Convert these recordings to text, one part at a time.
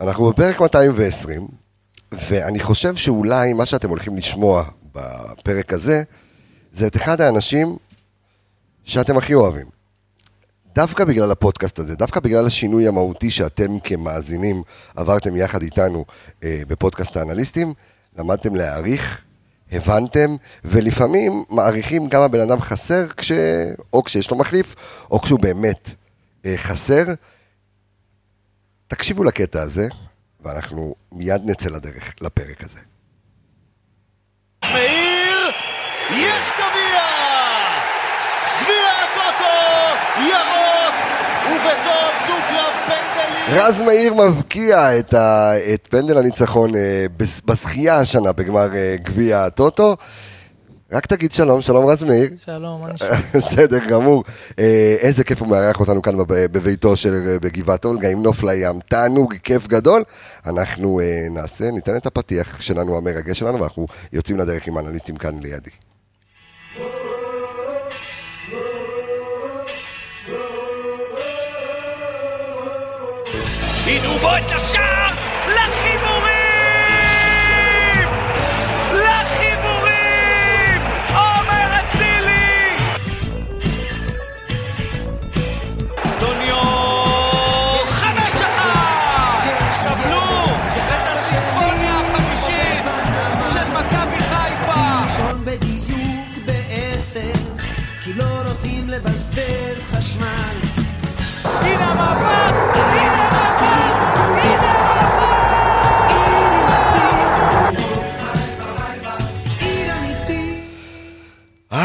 אנחנו בפרק 220, ואני חושב שאולי מה שאתם הולכים לשמוע בפרק הזה, זה את אחד האנשים שאתם הכי אוהבים. דווקא בגלל הפודקאסט הזה, דווקא בגלל השינוי המהותי שאתם כמאזינים עברתם יחד איתנו אה, בפודקאסט האנליסטים, למדתם להעריך, הבנתם, ולפעמים מעריכים כמה בן אדם חסר, כש... או כשיש לו מחליף, או כשהוא באמת אה, חסר. תקשיבו לקטע הזה, ואנחנו מיד נצא לדרך, לפרק הזה. מאיר, יש גביע! גביע הטוטו, ירוק, ובתום דו-קרב פנדלים. רז מאיר מבקיע את, ה... את פנדל הניצחון אה, בזכייה השנה בגמר אה, גביע הטוטו. רק תגיד שלום, שלום רז מאיר. שלום, מה נשמע? בסדר גמור. אה, איזה כיף הוא מארח אותנו כאן בב- בביתו של אה, בגבעת אולגה עם נוף לים. תענוג, כיף גדול. אנחנו אה, נעשה, ניתן את הפתיח שלנו, המרגש שלנו, ואנחנו יוצאים לדרך עם האנליסטים כאן לידי. הנה בוא את השער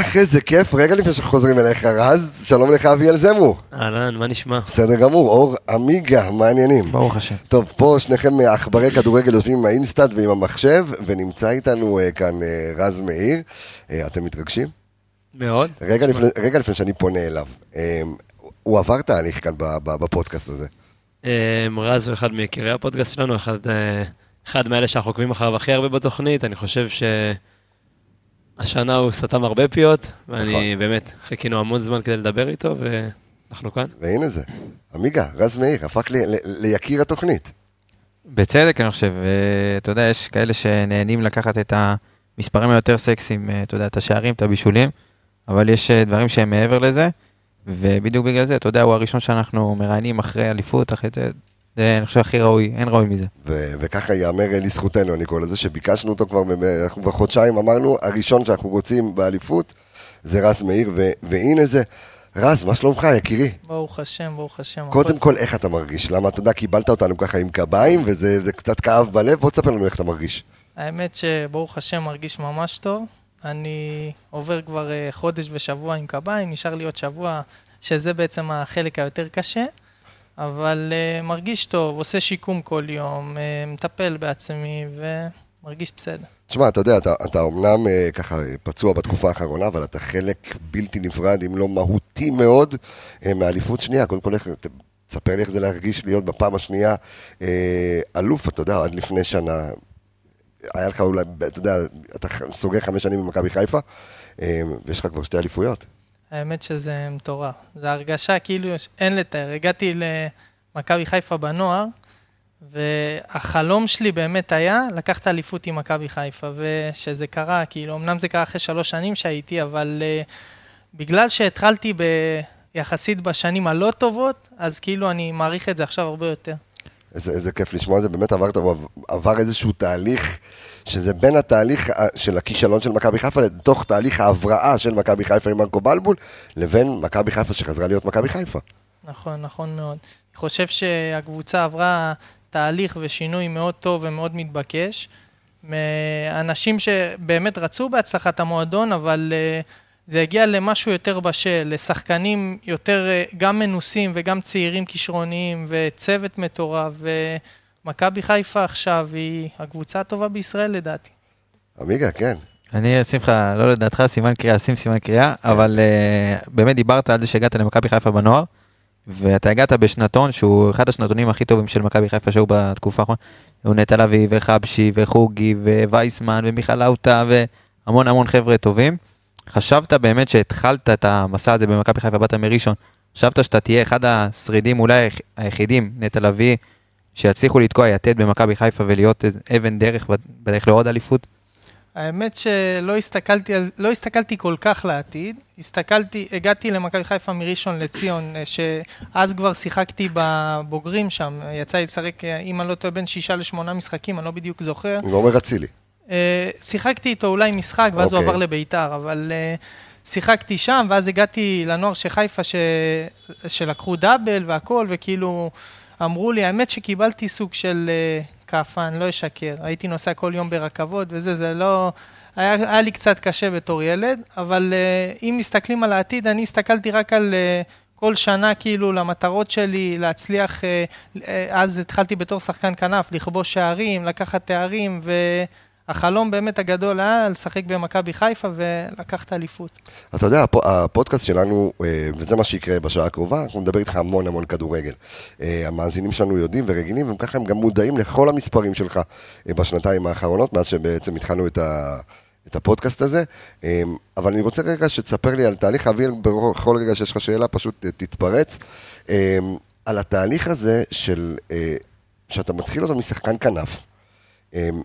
אך, איזה כיף. רגע לפני שאנחנו חוזרים אליך, רז, שלום לך אביאל זמרו. אהלן, מה נשמע? בסדר גמור, אור עמיגה, מה העניינים? ברוך השם. טוב, פה שניכם עכברי כדורגל יושבים עם האינסטאט ועם המחשב, ונמצא איתנו אה, כאן אה, רז מאיר. אה, אתם מתרגשים? מאוד. רגע לפני, רגע לפני שאני פונה אליו, אה, הוא עבר תהליך כאן ב- ב- בפודקאסט הזה. אמ, רז הוא אחד מיקירי הפודקאסט שלנו, אחד, אחד מאלה שאנחנו עוקבים אחריו הכי הרבה בתוכנית. אני חושב שהשנה הוא סתם הרבה פיות, ואני נכון. באמת חיכינו המון זמן כדי לדבר איתו, ואנחנו כאן. והנה זה, עמיגה, רז מאיר, הפך לי, ל, ליקיר התוכנית. בצדק, אני חושב. אתה יודע, יש כאלה שנהנים לקחת את המספרים היותר סקסיים, אה, אתה יודע, את השערים, את הבישולים, אבל יש אה, דברים שהם מעבר לזה, ובדיוק בגלל זה, אתה יודע, הוא הראשון שאנחנו מראיינים אחרי אליפות, אחרי זה, זה, אני חושב, הכי ראוי, אין ראוי מזה. ו- וככה ייאמר לזכותנו, אני קורא לזה, שביקשנו אותו כבר, אנחנו כבר חודשיים אמרנו, הראשון שאנחנו רוצים באליפות זה רז מאיר, ו- והנה זה. רז, מה שלומך, יקירי? ברוך השם, ברוך השם. קודם כל, איך אתה מרגיש? למה, אתה יודע, קיבלת אותנו ככה עם קביים, וזה זה קצת כאב בלב, בוא תספר לנו איך אתה מרגיש. האמת שברוך השם מרגיש ממש טוב. אני עובר כבר אה, חודש ושבוע עם קביים, נשאר לי עוד שבוע, שזה בעצם החלק היותר קשה. אבל uh, מרגיש טוב, עושה שיקום כל יום, uh, מטפל בעצמי ומרגיש בסדר. תשמע, אתה יודע, אתה, אתה אומנם אה, ככה פצוע בתקופה האחרונה, אבל אתה חלק בלתי נפרד, אם לא מהותי מאוד, אה, מהאליפות שנייה. קודם כל, תספר לי איך זה להרגיש להיות בפעם השנייה אה, אלוף, אתה יודע, עד לפני שנה. היה לך אולי, אתה יודע, אתה סוגר חמש שנים במכבי חיפה, ויש לך כבר שתי אליפויות. האמת שזה מטורף. זו הרגשה כאילו אין לתאר. הגעתי למכבי חיפה בנוער, והחלום שלי באמת היה לקחת אליפות עם מכבי חיפה, ושזה קרה, כאילו, אמנם זה קרה אחרי שלוש שנים שהייתי, אבל uh, בגלל שהתחלתי ב... יחסית בשנים הלא טובות, אז כאילו אני מעריך את זה עכשיו הרבה יותר. איזה, איזה כיף לשמוע את זה, באמת עברת, הוא עבר איזשהו תהליך, שזה בין התהליך ה- של הכישלון של מכבי חיפה לתוך תהליך ההבראה של מכבי חיפה עם מרקו בלבול, לבין מכבי חיפה שחזרה להיות מכבי חיפה. נכון, נכון מאוד. אני חושב שהקבוצה עברה תהליך ושינוי מאוד טוב ומאוד מתבקש. מאנשים שבאמת רצו בהצלחת המועדון, אבל uh, זה הגיע למשהו יותר בשל, לשחקנים יותר uh, גם מנוסים וגם צעירים כישרוניים, וצוות מטורף, ומכבי חיפה עכשיו היא הקבוצה הטובה בישראל לדעתי. עמיגה, כן. אני אשים לך, לא לדעתך, סימן קריאה, שים סימן קריאה, אבל uh, באמת דיברת על זה שהגעת למכבי חיפה בנוער, ואתה הגעת בשנתון שהוא אחד השנתונים הכי טובים של מכבי חיפה שהיו בתקופה האחרונה. הוא נטע לביא וחבשי וחוגי ווייסמן ומיכל לאוטה והמון המון חבר'ה טובים. חשבת באמת שהתחלת את המסע הזה במכבי חיפה, באת מראשון, חשבת שאתה תהיה אחד השרידים אולי היח- היחידים, נטע לביא, שיצליחו לתקוע יתד במכבי חיפה ולהיות אבן דרך בד- בדרך לעוד אליפות? האמת שלא הסתכלתי, לא הסתכלתי כל כך לעתיד, הסתכלתי, הגעתי למכבי חיפה מראשון לציון, אה, שאז כבר שיחקתי בבוגרים שם, יצא לי לשחק, אה, אם אני לא טועה, בין שישה לשמונה משחקים, אני לא בדיוק זוכר. עם עומר אצילי. אה, שיחקתי איתו אולי משחק, ואז הוא אוקיי. עבר לביתר, אבל אה, שיחקתי שם, ואז הגעתי לנוער של חיפה, ש... שלקחו דאבל והכל, וכאילו אמרו לי, האמת שקיבלתי סוג של אה, כאפה, אני לא אשקר. הייתי נוסע כל יום ברכבות וזה, זה לא... היה, היה לי קצת קשה בתור ילד, אבל אם מסתכלים על העתיד, אני הסתכלתי רק על... כל שנה כאילו למטרות שלי להצליח, אז התחלתי בתור שחקן כנף, לכבוש שערים, לקחת תארים, והחלום באמת הגדול היה לשחק במכבי חיפה ולקחת אליפות. אתה יודע, הפ- הפודקאסט שלנו, אה, וזה מה שיקרה בשעה הקרובה, אנחנו נדבר איתך המון המון כדורגל. אה, המאזינים שלנו יודעים ורגילים, וככה הם גם מודעים לכל המספרים שלך אה, בשנתיים האחרונות, מאז שבעצם התחלנו את, ה, את הפודקאסט הזה. אבל אני רוצה רגע שתספר לי על תהליך אוויר, בכל רגע שיש לך שאלה, פשוט תתפרץ. על התהליך הזה של, שאתה מתחיל אותו משחקן כנף,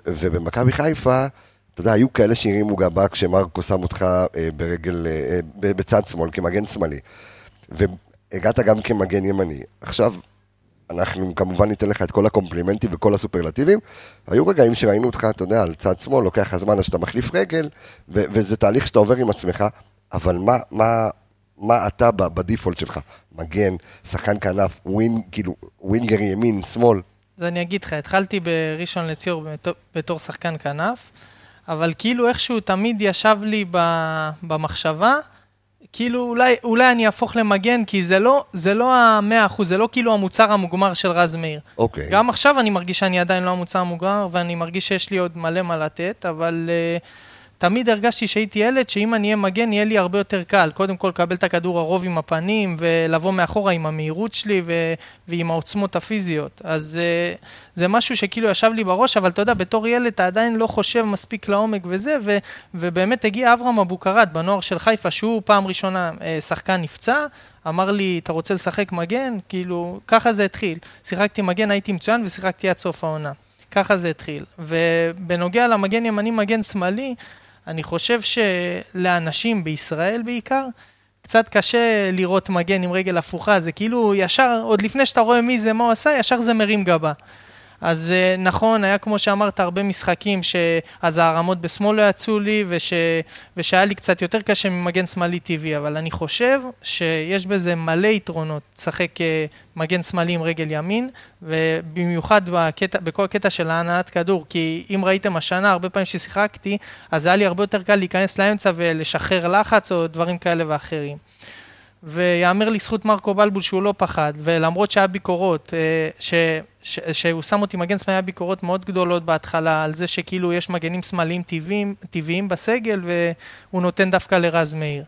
ובמכבי חיפה, אתה יודע, היו כאלה שהרימו גבה כשמרקו שם אותך אה, ברגל, אה, ב- בצד שמאל, כמגן שמאלי. והגעת גם כמגן ימני. עכשיו, אנחנו כמובן ניתן לך את כל הקומפלימנטים וכל הסופרלטיבים. היו רגעים שראינו אותך, אתה יודע, על צד שמאל, לוקח לך זמן עד שאתה מחליף רגל, וזה תהליך שאתה עובר עם עצמך, אבל מה, מה, מה אתה בדיפולט שלך? מגן, שחקן כנף, ווין, כאילו, ווינגר ימין, שמאל. אז אני אגיד לך, התחלתי בראשון לציור בתור, שחקן כנף, אבל כאילו איכשהו תמיד ישב לי ב, במחשבה, כאילו אולי, אולי אני אהפוך למגן, כי זה לא, זה לא המאה אחוז, זה לא כאילו המוצר המוגמר של רז מאיר. אוקיי. גם עכשיו אני מרגיש שאני עדיין לא המוצר המוגמר, ואני מרגיש שיש לי עוד מלא מה לתת, אבל uh, תמיד הרגשתי שהייתי ילד, שאם אני אהיה מגן, יהיה לי הרבה יותר קל. קודם כל, לקבל את הכדור הרוב עם הפנים, ולבוא מאחורה עם המהירות שלי ו- ועם העוצמות הפיזיות. אז uh, זה משהו שכאילו ישב לי בראש, אבל אתה יודע, בתור ילד אתה עדיין לא חושב מספיק לעומק וזה, ו- ובאמת הגיע אברהם אבוקרט בנוער של חיפה, שהוא פעם ראשונה uh, שחקן נפצע, אמר לי, אתה רוצה לשחק מגן? כאילו, ככה זה התחיל. שיחקתי מגן, הייתי מצוין, ושיחקתי עד סוף העונה. ככה זה התחיל. ובנוגע למגן ימני, מגן שמאלי, אני חושב שלאנשים בישראל בעיקר, קצת קשה לראות מגן עם רגל הפוכה, זה כאילו ישר, עוד לפני שאתה רואה מי זה, מה הוא עשה, ישר זה מרים גבה. אז אה, נכון, היה כמו שאמרת, הרבה משחקים שאז הערמות בשמאל לא יצאו לי, וש... ושהיה לי קצת יותר קשה ממגן שמאלי טבעי, אבל אני חושב שיש בזה מלא יתרונות, לשחק אה, מגן שמאלי עם רגל ימין, ובמיוחד בקטע, בכל הקטע של ההנעת כדור, כי אם ראיתם השנה, הרבה פעמים ששיחקתי, אז היה לי הרבה יותר קל להיכנס לאמצע ולשחרר לחץ או דברים כאלה ואחרים. ויאמר לזכות מרקו בלבול שהוא לא פחד, ולמרות שהיה ביקורות, אה, ש, ש, שהוא שם אותי מגן שמאלי, היה ביקורות מאוד גדולות בהתחלה, על זה שכאילו יש מגנים שמאליים טבעיים, טבעיים בסגל, והוא נותן דווקא לרז מאיר.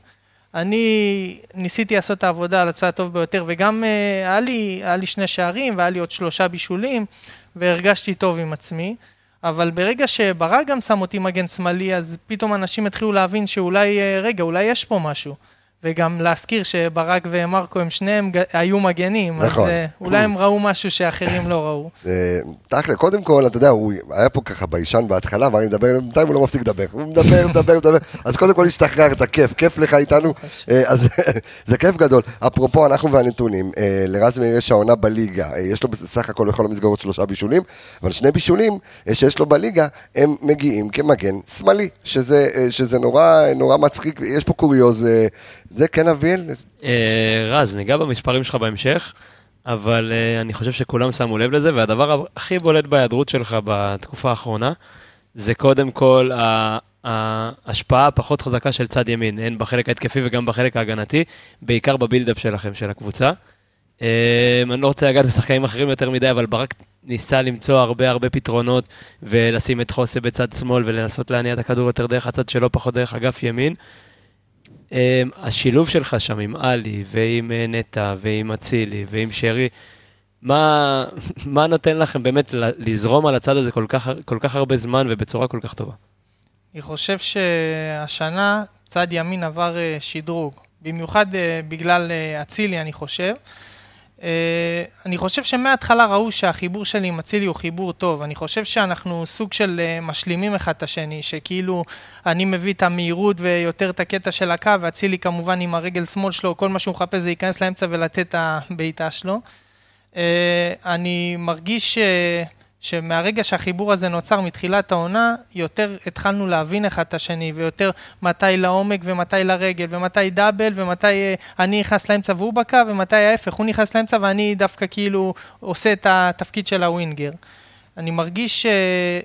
אני ניסיתי לעשות את העבודה על הצד הטוב ביותר, וגם אה, היה לי, היה לי שני שערים, והיה לי עוד שלושה בישולים, והרגשתי טוב עם עצמי. אבל ברגע שברק גם שם אותי מגן שמאלי, אז פתאום אנשים התחילו להבין שאולי, אה, רגע, אולי יש פה משהו. וגם להזכיר שברק ומרקו הם שניהם היו מגנים, נכון. אז אה, אולי הם ראו משהו שאחרים לא ראו. תכל'ה, קודם כל, אתה יודע, הוא היה פה ככה ביישן בהתחלה, ואני מדבר, בינתיים הוא לא מפסיק לדבר. הוא מדבר, מדבר, מדבר. אז קודם כל השתחררת, כיף, כיף לך איתנו. אה, אז זה כיף גדול. אפרופו, אנחנו והנתונים, אה, לרז מאיר יש העונה בליגה. יש לו בסך הכל בכל המסגרות שלושה בישולים, אבל שני בישולים שיש לו בליגה, הם מגיעים כמגן שמאלי, שזה שזה נורא נורא מצחיק. יש פה קוריוז. זה כן אביאל? אה, רז, ניגע במספרים שלך בהמשך, אבל אה, אני חושב שכולם שמו לב לזה, והדבר הכי בולט בהיעדרות שלך בתקופה האחרונה, זה קודם כל ההשפעה הפחות חזקה של צד ימין, הן בחלק ההתקפי וגם בחלק ההגנתי, בעיקר בבילדאפ שלכם, של הקבוצה. אה, אני לא רוצה לגעת בשחקנים אחרים יותר מדי, אבל ברק ניסה למצוא הרבה הרבה פתרונות, ולשים את חוסה בצד שמאל, ולנסות להניע את הכדור יותר דרך הצד שלו, פחות דרך אגף ימין. Um, השילוב שלך שם עם עלי ועם uh, נטע ועם אצילי ועם שרי, מה, מה נותן לכם באמת לזרום על הצד הזה כל כך, כל כך הרבה זמן ובצורה כל כך טובה? אני חושב שהשנה צד ימין עבר אה, שדרוג, במיוחד אה, בגלל אה, אצילי, אני חושב. אה, אני חושב שמההתחלה ראו שהחיבור שלי עם אצילי הוא חיבור טוב. אני חושב שאנחנו סוג של אה, משלימים אחד את השני, שכאילו אני מביא את המהירות ויותר את הקטע של הקו, ואצילי כמובן עם הרגל שמאל שלו, כל מה שהוא מחפש זה להיכנס לאמצע ולתת את הבעיטה שלו. אה, אני מרגיש אה, שמהרגע שהחיבור הזה נוצר מתחילת העונה, יותר התחלנו להבין אחד את השני, ויותר מתי לעומק ומתי לרגל, ומתי דאבל, ומתי אה, אני נכנס לאמצע והוא בקו, ומתי ההפך, הוא נכנס לאמצע ואני דווקא כאילו עושה את התפקיד של הווינגר. אני מרגיש ש,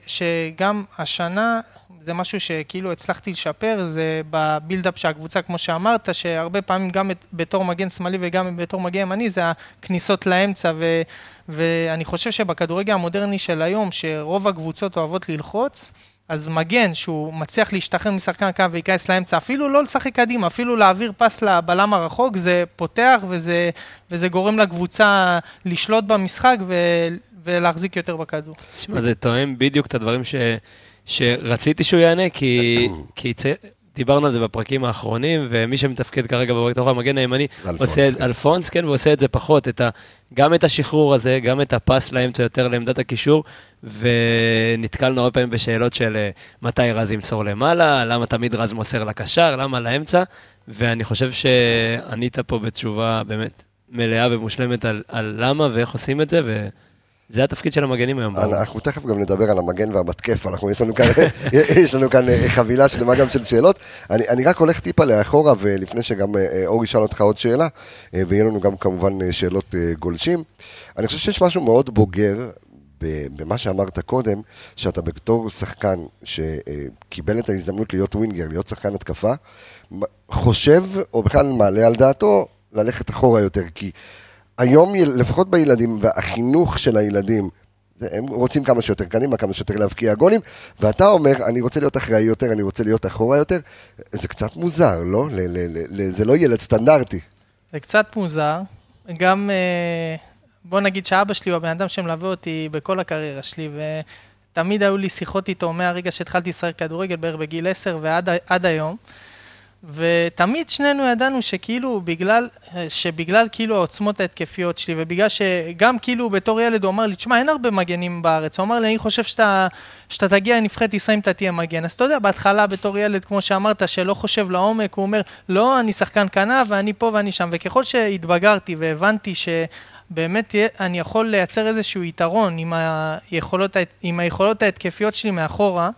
שגם השנה, זה משהו שכאילו הצלחתי לשפר, זה בבילדאפ של הקבוצה, כמו שאמרת, שהרבה פעמים גם בתור מגן שמאלי וגם בתור מגן ימני, זה הכניסות לאמצע, ו, ואני חושב שבכדורגל המודרני של היום, שרוב הקבוצות אוהבות ללחוץ, אז מגן שהוא מצליח להשתחרר משחקן הקו וייכנס לאמצע, אפילו לא לשחק קדימה, אפילו להעביר פס לבלם הרחוק, זה פותח וזה, וזה גורם לקבוצה לשלוט במשחק ו, ולהחזיק יותר בכדור. תשמע, זה תואם בדיוק את הדברים ש, שרציתי שהוא יענה, כי, כי צ... דיברנו על זה בפרקים האחרונים, ומי שמתפקד כרגע בתוך המגן הימני, אלפונס, עושה את כן. אלפונס, כן, ועושה את זה פחות, את ה, גם את השחרור הזה, גם את הפס לאמצע יותר לעמדת הקישור, ונתקלנו הרבה פעמים בשאלות של אה, מתי רז ימסור למעלה, למה תמיד רז מוסר לקשר, למה לאמצע, ואני חושב שענית פה בתשובה באמת מלאה ומושלמת על, על למה ואיך עושים את זה, וזה התפקיד של המגנים היום. אנחנו תכף גם נדבר על המגן והמתקף, אנחנו, יש לנו כאן, יש לנו כאן אה, חבילה שלמה גם של שאלות. אני, אני רק הולך טיפה לאחורה, ולפני שגם אה, אה, אור ישאל אותך עוד שאלה, ויהיה לנו גם כמובן שאלות גולשים. אני חושב שיש משהו מאוד בוגר במה שאמרת קודם, שאתה בתור שחקן שקיבל את ההזדמנות להיות ווינגר, להיות שחקן התקפה, חושב, או בכלל מעלה על דעתו, ללכת אחורה יותר, כי היום, לפחות בילדים, והחינוך של הילדים, הם רוצים כמה שיותר קדימה, כמה שיותר להבקיע גולים, ואתה אומר, אני רוצה להיות אחראי יותר, אני רוצה להיות אחורה יותר, זה קצת מוזר, לא? ל- ל- ל- זה לא ילד סטנדרטי. זה קצת מוזר. גם, אה, בוא נגיד שאבא שלי הוא הבן אדם שמלווה אותי בכל הקריירה שלי, ותמיד היו לי שיחות איתו מהרגע שהתחלתי לשחק כדורגל, בערך בגיל 10 ועד היום. ותמיד שנינו ידענו שכאילו בגלל, שבגלל כאילו העוצמות ההתקפיות שלי, ובגלל שגם כאילו בתור ילד הוא אמר לי, תשמע, אין הרבה מגנים בארץ. הוא אמר לי, אני חושב שאתה, שאתה תגיע לנבחרת ישראל אם אתה תהיה מגן. אז אתה יודע, בהתחלה בתור ילד, כמו שאמרת, שלא חושב לעומק, הוא אומר, לא, אני שחקן כנף ואני פה ואני שם. וככל שהתבגרתי והבנתי ש... באמת אני יכול לייצר איזשהו יתרון עם היכולות, עם היכולות ההתקפיות שלי מאחורה,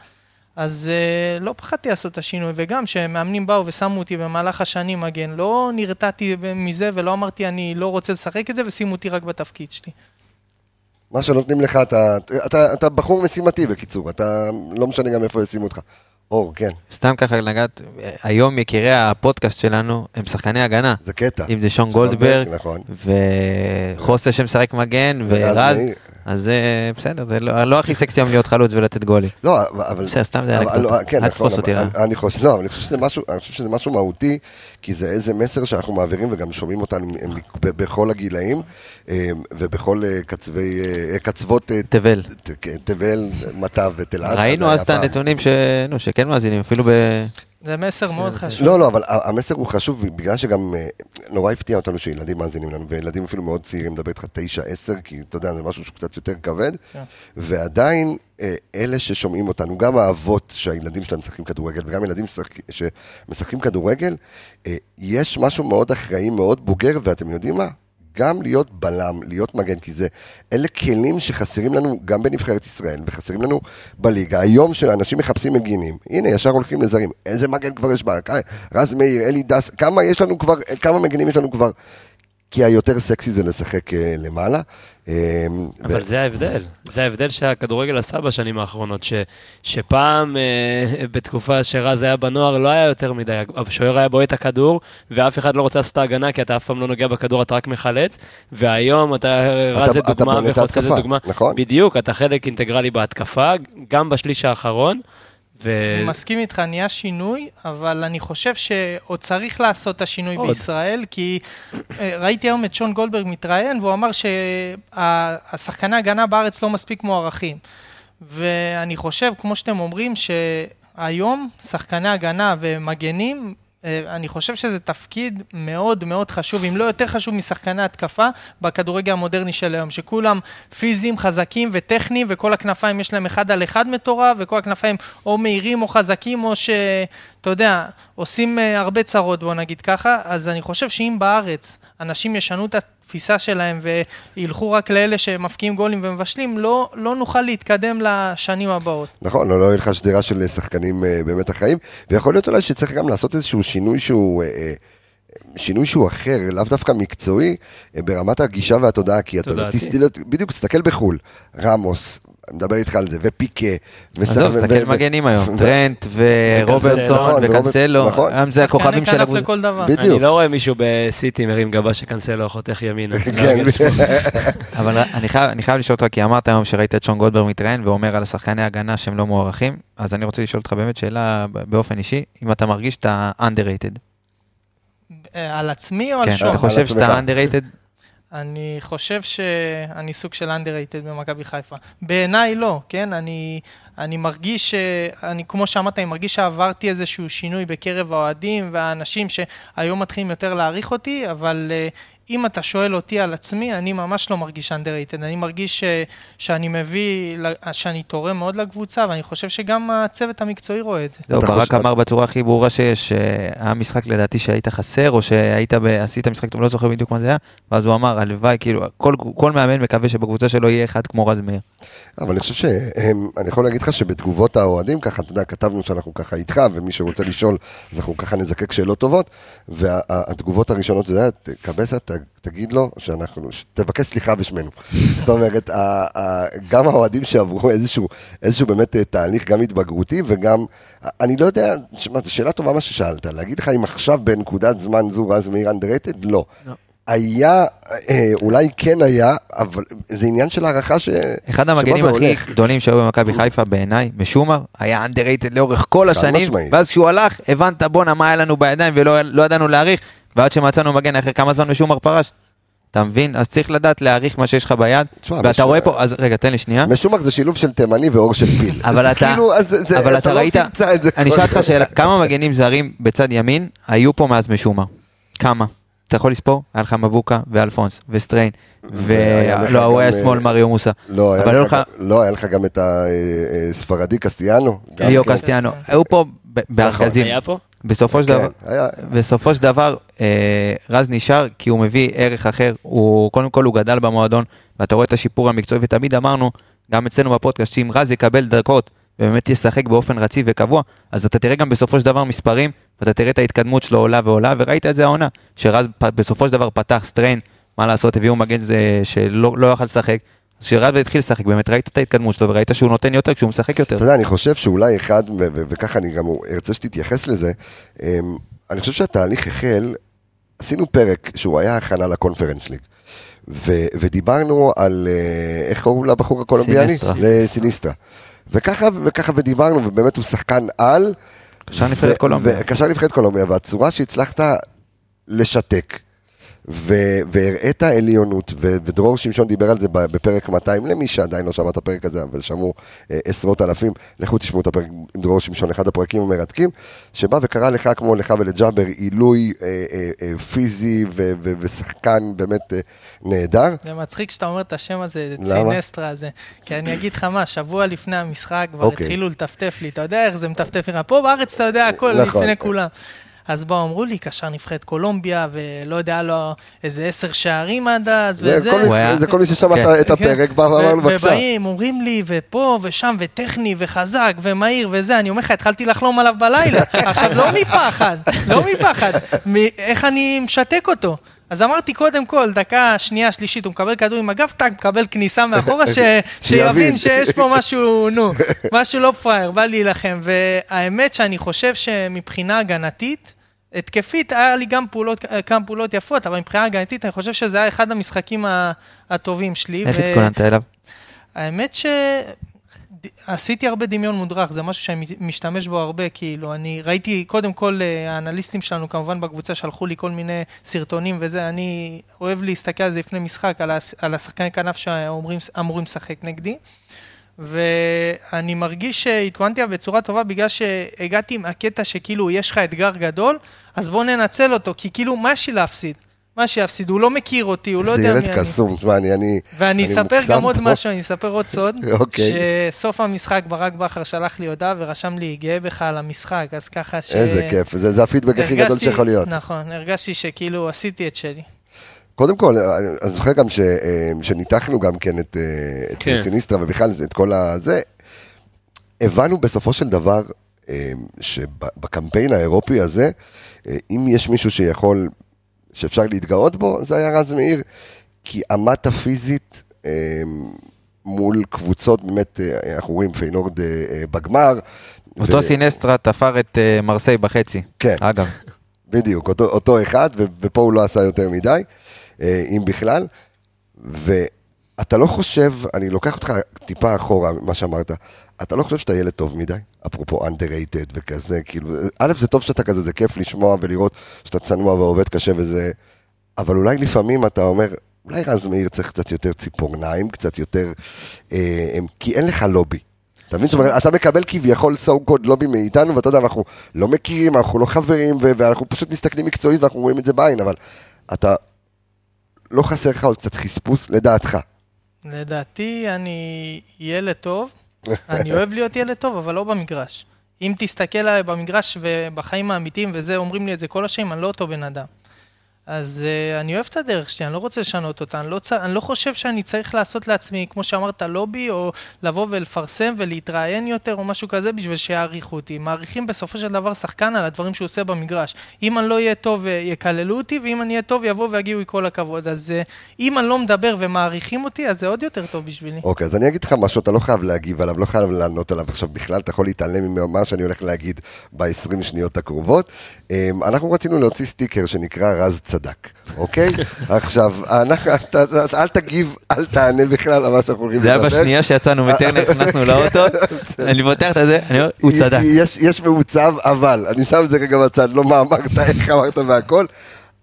אז uh, לא פחדתי לעשות את השינוי, וגם כשמאמנים באו ושמו אותי במהלך השנים מגן, לא נרתעתי מזה ולא אמרתי אני לא רוצה לשחק את זה ושימו אותי רק בתפקיד שלי. מה שנותנים לך, אתה, אתה, אתה בחור משימתי בקיצור, אתה לא משנה גם איפה ישימו אותך. אור, כן, סתם ככה לגעת, היום יקירי הפודקאסט שלנו הם שחקני הגנה. זה קטע. אם זה שון גולדברג, נכון. וחוסה שמשחק מגן, ורז ורז, מאיר. אז זה בסדר, זה לא לא הכי סקסי היום להיות חלוץ ולתת גולים. לא, אבל-. בסדר, סתם זה אנקדוטה. לא, כן, אל נכון, תתפוס אותי רע. אני- חושב, לא, אני חושב שזה משהו, אני חושב שזה משהו מהותי, כי זה איזה מסר שאנחנו מעבירים וגם שומעים אותנו בכל הגילאים, אה, ובכל אה, קצווי, אה, קצוות אה, תבל. כן, תבל, מטב ותלעד. ראינו אז את. הנתונים ש- נו, שכן מאזינים, אפילו ב... זה מסר מאוד חשוב. לא, לא, אבל המסר הוא חשוב, בגלל שגם אה, נורא הפתיע אותנו שילדים מאזינים לנו, וילדים אפילו מאוד צעירים, מדבר איתך תשע, עשר, כי אתה יודע, זה משהו שהוא קצת יותר כבד, כן. ועדיין אה, אלה ששומעים אותנו, גם האבות שהילדים שלהם משחקים כדורגל, וגם ילדים שמשחקים כדורגל, אה, יש משהו מאוד אחראי, מאוד בוגר, ואתם יודעים מה? גם להיות בלם, להיות מגן, כי זה, אלה כלים שחסרים לנו גם בנבחרת ישראל, וחסרים לנו בליגה. היום שאנשים מחפשים מגינים, הנה, ישר הולכים לזרים. איזה מגן כבר יש בה? רז מאיר, אלי דס, כמה יש לנו כבר, כמה מגנים יש לנו כבר? כי היותר סקסי זה לשחק אה, למעלה. אה, אבל ו- זה ההבדל, זה ההבדל שהכדורגל עשה בשנים האחרונות, ש, שפעם, אה, בתקופה שרז היה בנוער, לא היה יותר מדי, השוער היה בועט הכדור, ואף אחד לא רוצה לעשות את ההגנה, כי אתה אף פעם לא נוגע בכדור, אתה רק מחלץ, והיום אתה, רז זה אתה דוגמה, וחוצה זה דוגמה. נכון? בדיוק, אתה חלק אינטגרלי בהתקפה, גם בשליש האחרון, ו... אני מסכים איתך, נהיה שינוי, אבל אני חושב שעוד צריך לעשות את השינוי עוד. בישראל, כי אה, ראיתי היום את שון גולדברג מתראיין, והוא אמר שהשחקני הגנה בארץ לא מספיק מוערכים. ואני חושב, כמו שאתם אומרים, שהיום שחקני הגנה ומגנים אני חושב שזה תפקיד מאוד מאוד חשוב, אם לא יותר חשוב משחקני התקפה בכדורגל המודרני של היום, שכולם פיזיים, חזקים וטכניים, וכל הכנפיים יש להם אחד על אחד מטורף, וכל הכנפיים או מהירים או חזקים, או שאתה יודע, עושים אה, הרבה צרות, בוא נגיד ככה, אז אני חושב שאם בארץ אנשים ישנו את התפיסה שלהם וילכו רק לאלה שמפקיעים גולים ומבשלים, לא, לא נוכל להתקדם לשנים הבאות. נכון, לא, לא יהיה לך שדרה של שחקנים אה, באמת אחראים, ויכול להיות אולי שצריך גם לעשות איזשהו שינוי שהוא... אה, אה, שינוי שהוא אחר, לאו דווקא מקצועי, אה, ברמת הגישה והתודעה, כי אתה. תסתכל- בדיוק, תסתכל בחו"ל, רמוס, מדבר איתך על זה, ופיקה. עזוב, ו- תסתכל מגנים היום, טרנט ורוברטסון נכון, וקנסלו, נכון. היום זה הכוכבים של. אני לא רואה מישהו בסיטי מרים גבה שקנסלו חותך ימינה. כן, להרגל שמאלה. אבל אני חייב, לשאול אותך, כי אמרת היום שראית את שון גולדברג מתראיין ואומר על השחקני הגנה שהם לא מוערכים, אז אני רוצה לשאול אותך באמת שאלה באופן אישי, אם אתה מרגיש שאתה underrated. אה, על עצמי או על כן, שון? אתה חושב. שאתה underrated? אני חושב שאני סוג של underrated במכבי חיפה. בעיניי לא, כן? אני, אני מרגיש, אני, כמו שאמרת, אני מרגיש שעברתי איזשהו שינוי בקרב האוהדים והאנשים שהיום מתחילים יותר להעריך אותי, אבל אה, אם אתה שואל אותי על עצמי, אני ממש לא מרגיש underrated. אני מרגיש ש, שאני מביא, שאני תורם מאוד לקבוצה, ואני חושב שגם הצוות המקצועי רואה את זה. אתה ברק חושב- אמר בצורה הכי ברורה שיש, שהיה משחק לדעתי שהיית חסר, או שהיית, ב- עשית משחק טוב, לא זוכר בדיוק מה זה היה, ואז הוא אמר, הלוואי, כאילו, כל, כל מאמן מקווה שבקבוצה שלו יהיה אחד כמו רז מאיר. אבל אני חושב שהם, אני יכול להגיד לך שבתגובות האוהדים ככה, אתה יודע, כתבנו שאנחנו ככה איתך, ומי שרוצה לשאול, אז אנחנו ככה נזקק שאלות טובות, והתגובות הראשונות, אתה יודע, קבסה, תגיד לו שאנחנו, תבקש סליחה בשמנו. זאת אומרת, גם האוהדים שעברו איזשהו, איזשהו באמת אה, תהליך גם התבגרותי, וגם, אני לא יודע, שמע, זו שאלה טובה מה ששאלת, להגיד לך אם עכשיו בנקודת זמן זו רז מאיר underrated? לא. לא. היה, אה, אולי כן היה, אבל זה עניין של הערכה ש... אחד המגנים הכי. גדולים שהיו במכבי חיפה בעיניי, משומר, היה underrated לאורך כל השנים. ואז כשהוא הלך, הבנת בואנה מה היה לנו בידיים ולא לא ידענו להעריך, ועד שמצאנו מגן אחרי כמה זמן משומר פרש. אתה מבין? אז צריך לדעת להעריך מה שיש לך ביד, תשמע, ואתה משומר- רואה פה, אז רגע, תן לי שנייה. משומר זה שילוב של תימני ואור של פיל. אבל אתה, כאילו, אז זה, אבל אתה לא ראית, תמצא את זה אני אשאל אותך. שאלה, כמה מגנים זרים בצד ימין היו פה מאז משומר? כמה? אתה יכול לספור? היה לך מבוקה ואלפונס וסטריין, ולא, הוא היה גם, שמאל אה, מריו מוסה. לא, היה לך, גם- לא, היה לך גם את הספרדי קסטיאנו. גם ליאו כן. קסטיאנו, היו פה ב- בארגזים. היה פה? בסופו של כן, דבר, בסופו של דבר, רז נשאר כי הוא מביא ערך אחר, הוא, קודם כל הוא גדל במועדון, ואתה רואה את השיפור המקצועי, ותמיד אמרנו, גם אצלנו בפודקאסט, שאם רז יקבל דקות, ובאמת ישחק באופן רציף וקבוע, אז אתה תראה גם בסופו של דבר מספרים, ואתה תראה את ההתקדמות שלו עולה ועולה, וראית את זה העונה, שרז בסופו של דבר פתח סטריין, מה לעשות, הביאו מגן זה שלא לא יכל לשחק, אז כשרז התחיל לשחק, באמת ראית את ההתקדמות שלו, וראית שהוא נותן יותר כשהוא משחק יותר. אתה יודע, אני חושב שאולי אחד, וככה אני גם ארצה שתתייחס לזה, אמ, אני חושב שהתהליך החל, עשינו פרק שהוא היה הכנה לקונפרנס ליג, ו- ודיברנו על, אה, איך קוראים לבחור הקולומביאני? סינסטרה. לסיניסטרה. וככה, וככה ודיברנו, ובאמת הוא שחקן על. קשר נבחרת קולומביה. וקשר נבחרת קולומביה, והצורה שהצלחת לשתק, ו- והראית עליונות, ו- ודרור שמשון דיבר על זה בפרק 200, למי שעדיין לא שמע את הפרק הזה, אבל שמעו אה, עשרות אלפים, לכו תשמעו את הפרק עם דרור שמשון, אחד הפרקים המרתקים, שבא וקרא לך כמו לך ולג'אבר עילוי אה, אה, אה, פיזי ו- ו- ושחקן באמת אה, נהדר. זה מצחיק שאתה אומר את השם הזה? צינסטרה הזה. כי אני אגיד לך מה, שבוע לפני המשחק כבר אוקיי. התחילו לטפטף לי, אתה יודע איך זה מטפטף לך, פה בארץ אתה יודע הכל נכון. לפני כולם. אז באו, אמרו לי, קשר נבחרת קולומביה, ולא יודע, לו איזה עשר שערים עד אז, זה וזה. זה כל מי ששמע כן. את הפרק, בא ואמר לו ו- בבקשה. ובאים, אומרים לי, ופה ושם, וטכני, וחזק, ומהיר, וזה, אני אומר לך, התחלתי לחלום עליו בלילה. עכשיו, לא מפחד, לא מפחד, איך אני משתק אותו. אז אמרתי, קודם כל, דקה שנייה, שלישית, הוא מקבל כדור עם הגב, טאק, מקבל כניסה מאחורה, ש-. שיבין שיש פה משהו, נו, משהו לא פראייר, בא להילחם. והאמת שאני חושב שמבחינה הגנתית, התקפית, היה לי גם פעולות, כמה פעולות יפות, אבל מבחינה הגנתית, אני חושב שזה היה אחד המשחקים הטובים שלי. איך ו- התכוננת אליו? האמת ש... ד- עשיתי הרבה דמיון מודרך, זה משהו שאני משתמש בו הרבה, כאילו, אני ראיתי, קודם כל, אה, האנליסטים שלנו, כמובן בקבוצה, שלחו לי כל מיני סרטונים וזה, אני אוהב להסתכל על זה לפני משחק, על, הס... על השחקני כנף שאמורים לשחק נגדי, ואני מרגיש שהתכוננתי בצורה טובה בגלל שהגעתי עם הקטע שכאילו יש לך אתגר גדול, אז בוא ננצל אותו, כי כאילו, מה יש לי להפסיד? מה להפסיד? הוא לא מכיר אותי, הוא לא זה יודע מי ילד אני. קסום, תשמע, אני... אני ואני אני אספר גם עוד. משהו, אני אספר עוד סוד. אוקיי. שסוף המשחק ברק בכר שלח לי הודעה ורשם לי, גאה בך על המשחק, אז ככה ש... איזה כיף, זה זה הפידבק הכי גדול שיכול להיות. נכון, הרגשתי שכאילו עשיתי את שלי. קודם כל, אני אני זוכר גם ש- אה, שניתחנו גם כן את אה, את כן. סיניסטרה ובכלל את כל הזה. הבנו בסופו של דבר אה, שבקמפיין האירופי הזה, אם יש מישהו שיכול, שאפשר להתגאות בו, זה היה רז מאיר, כי אמת הפיזית אה, מול קבוצות, באמת, אה, אנחנו רואים פיינורד אה, אה, בגמר. אותו ו- סיניסטרה תפר את מרסיי בחצי. כן. אגב. בדיוק, אותו, אותו אחד, ו- ופה הוא לא עשה יותר מדי, אם בכלל. ואתה לא חושב, אני לוקח אותך טיפה אחורה ממה שאמרת, אתה לא חושב שאתה ילד טוב מדי? אפרופו underrated וכזה, כאילו, א', זה טוב שאתה כזה, זה כיף לשמוע ולראות שאתה צנוע ועובד קשה וזה, אבל אולי לפעמים אתה אומר, אולי רז מאיר צריך קצת יותר ציפורניים, קצת יותר, אה, כי אין לך לובי. אתה מבין? זאת אומרת, אתה מקבל כביכול so called לובי מאיתנו, ואתה יודע, אנחנו לא מכירים, אנחנו לא חברים, ואנחנו פשוט מסתכלים מקצועית ואנחנו רואים את זה בעין, אבל אתה, לא חסר לך עוד קצת חספוס, לדעתך. לדעתי אני ילד טוב, אני אוהב להיות ילד טוב, אבל לא במגרש. אם תסתכל עליי במגרש ובחיים האמיתיים וזה, אומרים לי את זה כל השנים, אני לא אותו בן אדם. אז uh, אני אוהב את הדרך שלי, אני לא רוצה לשנות אותה, אני לא, צ... אני לא חושב שאני צריך לעשות לעצמי, כמו שאמרת, לובי, או לבוא ולפרסם ולהתראיין יותר, או משהו כזה, בשביל שיעריכו אותי. מעריכים בסופו של דבר שחקן על הדברים שהוא עושה במגרש. אם אני לא אהיה טוב, אה, יקללו אותי, ואם אני אהיה טוב, יבואו ויגיעו עם כל הכבוד. אז uh, אם אני לא מדבר ומעריכים אותי, אז זה עוד יותר טוב בשבילי. אוקיי, אז אני אגיד לך משהו, אתה לא חייב להגיב עליו, לא חייב לענות עליו עכשיו בכלל, אתה יכול להתעלם ממה שאני הולך להגיד ב-20 שניות הקרובות. אמ, אנחנו רצינו להוציא סטיקר שנקרא רז צדק, אוקיי? עכשיו, אל תגיב, אל תענה בכלל על מה שאנחנו הולכים זה היה לדבר. בשנייה שיצאנו מטרנר, נכנסנו לאוטו, אני פותח את זה, אני אומר, הוא צדק. יש, מעוצב, אבל, אני שם את זה רגע בצד, לא מה אמרת, איך אמרת והכל,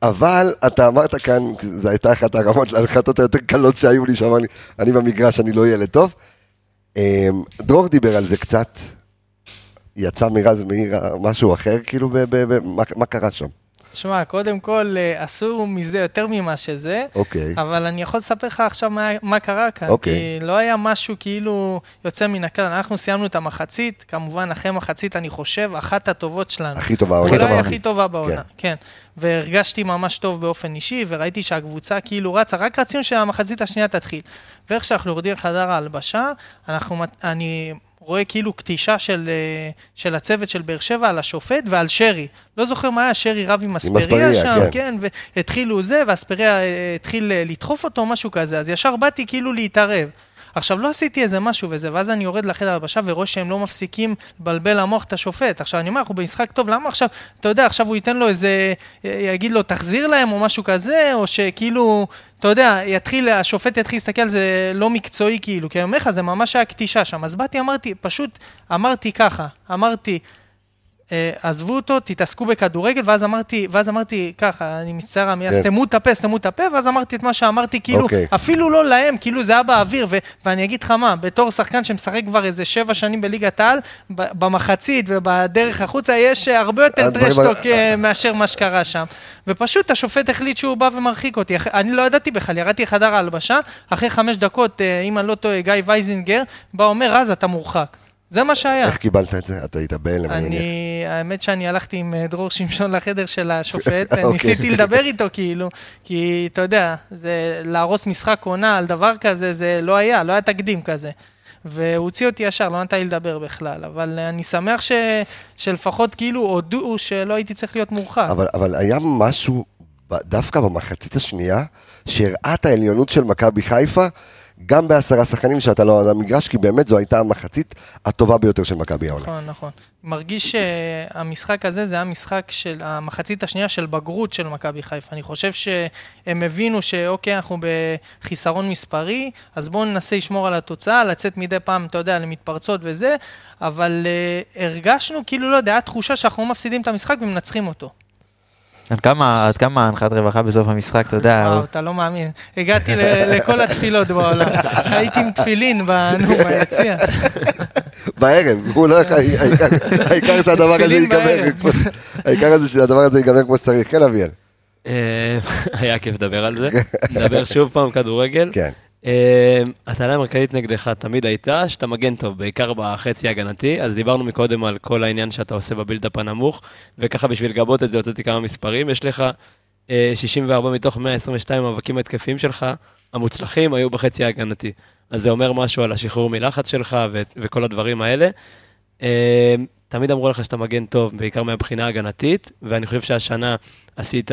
אבל אתה אמרת כאן, זו הייתה אחת הרמות, ההנחתות היותר קלות שהיו לי, שאמר לי, אני במגרש, אני לא ילד טוב. אמ, דרור דיבר על זה קצת, יצא מרז מאיר משהו אחר, כאילו, ב, ב, ב, מה, מה קרה שם? שמע, קודם כל, אה, עשו מזה יותר ממה שזה, אוקיי. אבל אני יכול לספר לך עכשיו מה, מה קרה כאן, אוקיי. כי לא היה משהו כאילו יוצא מן הכלל. אנחנו סיימנו את המחצית, כמובן אחרי מחצית, אני חושב, אחת הטובות שלנו. הכי טובה העונה. אולי בעונה. הכי טובה בעונה, כן. והרגשתי ממש טוב באופן אישי, וראיתי שהקבוצה כאילו רצה, רק רצינו שהמחצית השנייה תתחיל. ואיך שאנחנו יורדים לחדר ההלבשה, אנחנו, אני רואה כאילו כתישה של, אה, של הצוות של באר שבע על השופט ועל שרי. לא זוכר מה היה, שרי רב עם אספריה שם, כן. כן, והתחילו זה, ואספריה אה, התחיל אה, לדחוף אותו, משהו כזה, אז ישר באתי כאילו להתערב. עכשיו, לא עשיתי איזה משהו וזה, ואז אני יורד לחדר הלבשה ורואה שהם לא מפסיקים לבלבל למוח את השופט. עכשיו, אני אומר, אנחנו במשחק טוב, למה עכשיו, אתה יודע, עכשיו הוא ייתן לו איזה, יגיד לו, תחזיר להם או משהו כזה, או שכאילו, אתה יודע, יתחיל, השופט יתחיל להסתכל על זה לא מקצועי כאילו, כי אני אומר לך, זה ממש היה קטישה שם. אז באתי, אמרתי, פשוט, אמרתי ככה, אמרתי, עזבו אותו, תתעסקו בכדורגל, ואז אמרתי, ואז אמרתי ככה, אני מצטער, כן. סתמו את הפה, סתמו את הפה, ואז אמרתי את מה שאמרתי, כאילו, אוקיי. אפילו לא להם, כאילו זה היה באוויר, ו- ואני אגיד לך מה, בתור שחקן שמשחק כבר איזה שבע שנים בליגת העל, במחצית ובדרך החוצה, יש אה, הרבה יותר trash talk אה, מאשר מה שקרה שם. ופשוט השופט החליט שהוא בא ומרחיק אותי. אני לא ידעתי בכלל, ירדתי לחדר ההלבשה, אחרי חמש דקות, אה, אם אני לא טועה, גיא וייזינגר, בא אומר, רז, אתה מורחק. זה מה שהיה. איך קיבלת את זה? אתה היית בהלם, אני מניח. האמת שאני הלכתי עם אה, דרור שמשון לחדר של השופט, אוקיי. ניסיתי לדבר איתו כאילו, כי אתה יודע, זה להרוס משחק עונה על דבר כזה, זה לא היה, לא היה תקדים כזה. והוא הוציא אותי ישר, לא נתן לי לדבר בכלל, אבל אני שמח ש, שלפחות כאילו הודו שלא הייתי צריך להיות מורחק. אבל, אבל היה משהו, דווקא במחצית השנייה, שהראה את העליונות של מכבי חיפה, גם בעשרה שחקנים שאתה לא על המגרש, כי באמת זו הייתה המחצית הטובה ביותר של מכבי העונה. נכון, נכון. מרגיש שהמשחק הזה זה היה משחק של המחצית השנייה של בגרות של מכבי חיפה. אני חושב שהם הבינו שאוקיי, אנחנו בחיסרון מספרי, אז בואו ננסה לשמור על התוצאה, לצאת מדי פעם, אתה יודע, למתפרצות וזה, אבל uh, הרגשנו, כאילו, לא יודע, תחושה שאנחנו לא מפסידים את המשחק ומנצחים אותו. עד כמה, עד כמה הנחת רווחה בסוף המשחק, אתה יודע, וואו, אתה לא מאמין. הגעתי ל- לכל התפילות בעולם. הייתי עם תפילין ביציע. בערב, הוא לא העיקר- שהדבר הזה ייגמר, העיקר הזה שהדבר הזה ייגמר כמו שצריך, כן אביאל, אה, היה כיף לדבר על זה. נדבר שוב פעם כדורגל. כן, הטענה המרכזית נגדך תמיד הייתה שאתה מגן טוב, בעיקר בחצי ההגנתי, אז דיברנו מקודם על כל העניין שאתה עושה בבילדאפ הנמוך, וככה בשביל לגבות את זה הוצאתי כמה מספרים, יש לך אה, 64 מתוך 122 המאבקים התקפיים שלך, המוצלחים היו בחצי ההגנתי. אז זה אומר משהו על השחרור מלחץ שלך וכל הדברים האלה. אה, תמיד אמרו לך שאתה מגן טוב, בעיקר מהבחינה ההגנתית, ואני חושב שהשנה עשית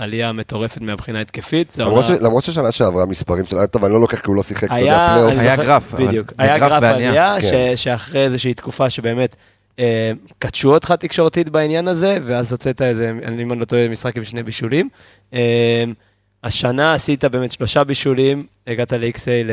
עלייה מטורפת מהבחינה ההתקפית. זה למרות אומר- ש- למרות ששנה שעברה מספרים של, טוב, אני לא לוקח כי הוא לא שיחק, אתה יודע, פלייאוף, היה גרף, בדיוק, זה היה גרף. עלייה, כן. ש- שאחרי איזושהי תקופה שבאמת אה, קדשו אותך תקשורתית בעניין הזה, ואז הוצאת איזה, אני אם אני לא טועה, משחק עם שני בישולים. אה, השנה עשית באמת שלושה בישולים, הגעת ל-XA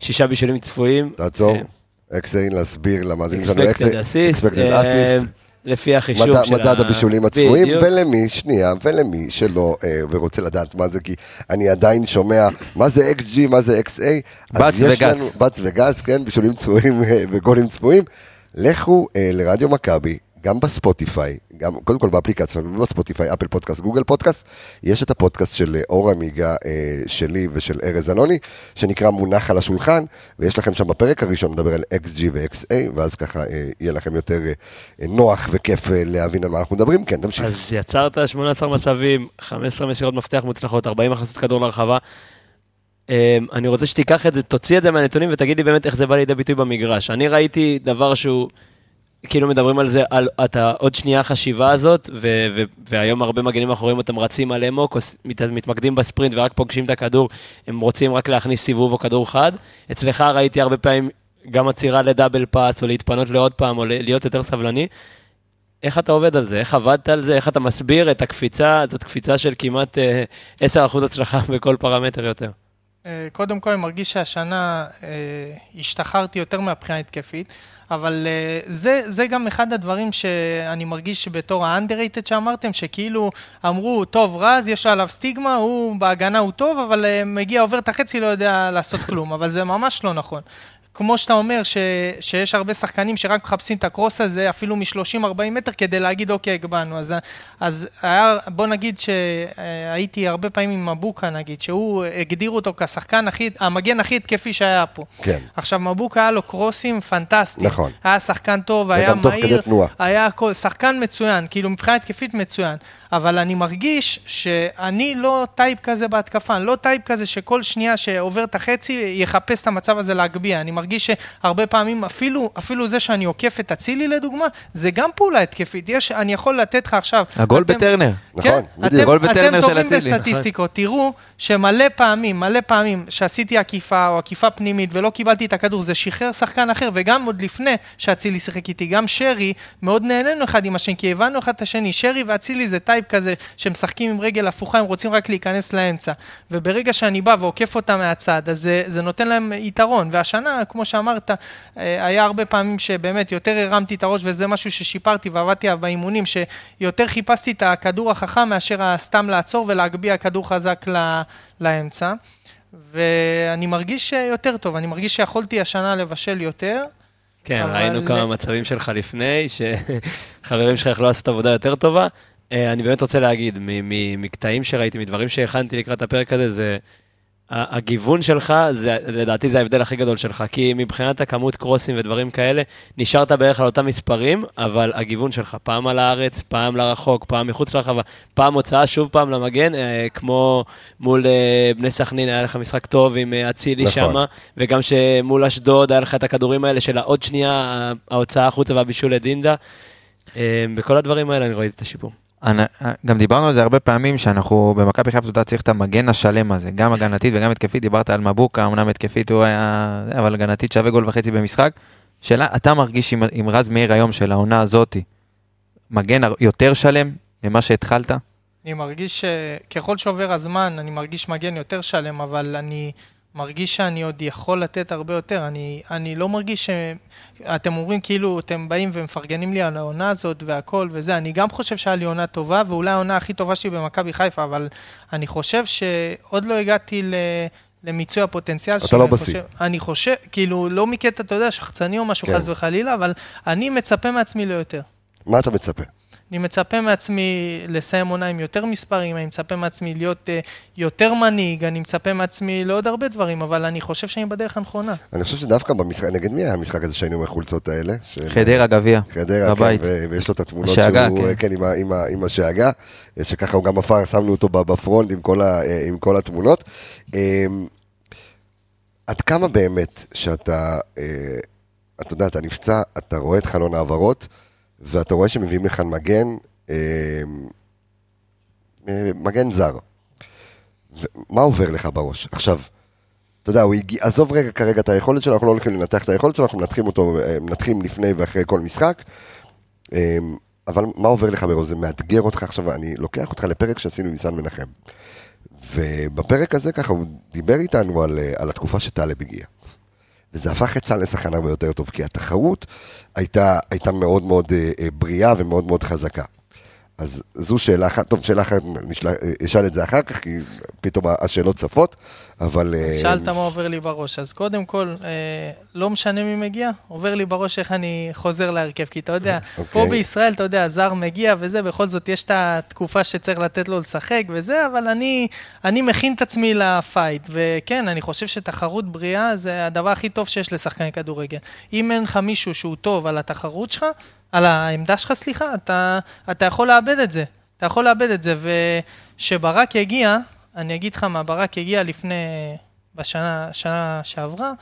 לשישה בישולים צפויים. תעצור, אה, XA להסביר למאזינים שלנו, expected XA, assist, expected אה, assist. לפי החישוב מדד, של מדד ה- הבישולים הצפויים, בדיוק. ולמי, שנייה, ולמי שלא אה, ורוצה לדעת מה זה, כי אני עדיין שומע מה זה XG, מה זה XA. בץ וגץ. בץ וגץ, כן, בישולים צפויים אה, וגולים צפויים. לכו אה, לרדיו מכבי, גם בספוטיפיי, גם, קודם כל באפליקציה שלנו, בספוטיפיי, Apple Podcast, Google Podcast, יש את הפודקאסט של אה, אור עמיגה אה, שלי ושל ארז אלוני, שנקרא מונח על השולחן, ויש לכם שם בפרק הראשון לדבר על XG ו-XA, ואז ככה אה, יהיה לכם יותר אה, נוח וכיף אה, להבין על מה אנחנו מדברים. כן, תמשיך. אז יצרת 18 מצבים, 15 מסירות מפתח מוצלחות, 40 הכנסות כדור לרחבה. אמ, אני רוצה שתיקח את זה, תוציא את זה מהנתונים ותגיד לי באמת איך זה בא לידי ביטוי במגרש. אני ראיתי דבר שהוא, כאילו מדברים על זה, על אתה עוד שנייה החשיבה הזאת, ו- ו- והיום הרבה מגנים אחוריים אתם רצים על אמוק, מת- מתמקדים בספרינט ורק פוגשים את הכדור, הם רוצים רק להכניס סיבוב או כדור חד. אצלך ראיתי הרבה פעמים גם עצירה לדאבל פאץ, או להתפנות לעוד פעם, או להיות יותר סבלני. איך אתה עובד על זה? איך עבדת על זה? איך אתה מסביר את הקפיצה? זאת קפיצה של כמעט אה, 10% הצלחה בכל פרמטר יותר. אה, קודם כל, אני מרגיש שהשנה אה, השתחררתי יותר מהבחינה ההתקפית, אבל אה, זה, זה גם אחד הדברים שאני מרגיש בתור ה-underrated שאמרתם, שכאילו אמרו, טוב, רז, יש עליו סטיגמה, הוא בהגנה הוא טוב, אבל אה, מגיע, עובר את החצי, לא יודע לעשות כלום, אבל זה ממש לא נכון. כמו שאתה אומר, ש, שיש הרבה שחקנים שרק מחפשים את הקרוס הזה, אפילו מ-30-40 מטר, כדי להגיד, אוקיי, הגבהנו. אז, אז היה, בוא נגיד שהייתי הרבה פעמים עם מבוקה, נגיד, שהוא, הגדירו אותו כשחקן הכי, המגן הכי התקפי שהיה פה. כן. עכשיו, מבוקה היה לו קרוסים פנטסטיים. נכון. היה שחקן טוב, היה וגם מהיר. כדי תנועה. היה הכל- שחקן מצוין, כאילו מבחינה התקפית מצוין. אבל אני מרגיש שאני לא type כזה בהתקפה, אני לא type כזה שכל שנייה שעובר את החצי יחפש את המצב הזה להגביה. אני מרגיש שהרבה פעמים, אפילו, אפילו זה שאני עוקף את אצילי לדוגמה, זה גם פעולה התקפית. יש, אני יכול לתת לך עכשיו... הגול אתם- בטרנר. נכון, כן, בדיוק. אתם, גול בטרנר אתם של טובים אצילי, נכון. בסטטיסטיקות, תראו שמלא פעמים, מלא פעמים שעשיתי עקיפה או עקיפה פנימית ולא קיבלתי את הכדור, זה שחרר שחקן אחר, וגם עוד לפני שאצילי שיחק איתי, גם שרי, מאוד נהנינו אחד עם השני, כי הבנו אחד את השני. שרי ואצילי זה טייפ כזה שמשחקים עם רגל הפוכה, הם רוצים רק להיכנס לאמצע. וברגע שאני בא ועוקף אותם מהצד, אז זה, זה נותן להם יתרון. והשנה, כמו שאמרת, אה, היה הרבה פעמים שבאמת יותר הרמתי את הראש, וזה משהו ששיפרתי ועבדתי עליו באימונים, שיותר חיפשתי את הכדור החכם מאשר סתם לעצור ולהגביה כדור חזק ל- לאמצע. ואני מרגיש יותר טוב, אני מרגיש שיכולתי השנה לבשל יותר. כן, אבל- ראינו כמה מצבים שלך לפני, שחברים שלך יכלו לעשות עבודה יותר טובה. אה, אני באמת רוצה להגיד, מקטעים שראיתי, מדברים שהכנתי לקראת הפרק הזה, זה... הגיוון שלך, זה, לדעתי זה ההבדל הכי גדול שלך, כי מבחינת הכמות קרוסים ודברים כאלה, נשארת בערך על אותם מספרים, אבל הגיוון שלך, פעם על הארץ, פעם לרחוק, פעם מחוץ לרחבה, פעם הוצאה שוב פעם למגן, אה, כמו מול אה, בני סכנין, היה לך משחק טוב עם אה, אצילי נכון. שמה, וגם שמול אשדוד היה לך את הכדורים האלה של העוד שנייה, ההוצאה החוצה והבישול לדינדה. אה, בכל הדברים האלה אני ראיתי את השיפור. אני- גם דיברנו על זה הרבה פעמים, שאנחנו במכבי חיפה אתה צריך את המגן השלם הזה, גם הגנתית וגם התקפית, דיברת על מבוקה, אמנם התקפית הוא היה, אבל הגנתית שווה גול וחצי במשחק. שאלה, אתה מרגיש עם, עם רז מאיר היום של העונה הזאתי, מגן יותר שלם ממה שהתחלת? אני מרגיש שככל שעובר הזמן, אני מרגיש מגן יותר שלם, אבל אני מרגיש שאני עוד יכול לתת הרבה יותר. אני, אני לא מרגיש ש... אתם אומרים כאילו, אתם באים ומפרגנים לי על העונה הזאת והכל וזה, אני גם חושב שהיה לי עונה טובה, ואולי העונה הכי טובה שלי במכבי חיפה, אבל אני חושב שעוד לא הגעתי ל... למיצוי הפוטנציאל אתה לא בשיא. אני חושב, כאילו, לא מקטע, אתה יודע, שחצני או משהו, כן. חס וחלילה, אבל אני מצפה מעצמי ליותר. מה אתה מצפה? אני מצפה מעצמי לסיים עונה עם יותר מספרים, אני מצפה מעצמי להיות uh, יותר מנהיג, אני מצפה מעצמי לעוד הרבה דברים, אבל אני חושב שאני בדרך הנכונה. אני חושב שדווקא במשחק, נגד מי היה המשחק הזה שהיינו עם החולצות האלה? של- חדרה גביע. חדרה, בבית. כן, ו- ויש לו את התמונות השאגה, שהוא, כן. כן, עם, ה- עם, ה- עם השאגה, שככה הוא גם עפר, שמנו אותו בפרונט עם כל, ה- עם כל התמונות. אמ, עד כמה באמת שאתה, אה, אתה יודע, אתה נפצע, אתה רואה את חלון העברות, ואתה רואה שמביאים לך מגן, אמ, אה, מגן זר. מה עובר לך בראש? עכשיו, אתה יודע, הוא הגיע, עזוב רגע כרגע את היכולת שלו, אנחנו לא הולכים לנתח את היכולת שלו, אנחנו מנתחים אותו, מנתחים לפני ואחרי כל משחק. אה, אבל מה עובר לך בראש? זה מאתגר אותך עכשיו, אני לוקח אותך לפרק שעשינו עם ניסן מנחם. ובפרק הזה ככה הוא דיבר איתנו על, אה, על התקופה שטלב הגיע. וזה הפך את צה"ל לשחקן הרבה יותר טוב, כי התחרות הייתה, הייתה מאוד מאוד אה, אה, בריאה ומאוד מאוד חזקה. אז זו שאלה אחת, טוב, שאלה אחת, נשאל, אה, את זה אחר כך, כי פתאום השאלות צפות, אבל... אה, שאלת מה עובר לי בראש, אז קודם כל, אה, לא משנה מי מגיע, עובר לי בראש איך אני חוזר להרכב, כי אתה יודע, פה אוקיי. בישראל, אתה יודע, זר מגיע וזה, בכל זאת יש את התקופה שצריך לתת לו לשחק וזה, אבל אני, אני מכין את עצמי לפייט, וכן, אני חושב שתחרות בריאה זה הדבר הכי טוב שיש לשחקני כדורגל. אם אין לך מישהו שהוא טוב על התחרות שלך, על העמדה שלך, סליחה, אתה, אתה יכול לאבד את זה. אתה יכול לאבד את זה, וכשברק יגיע, אני אגיד לך מה, ברק הגיע לפני, בשנה שנה שעברה,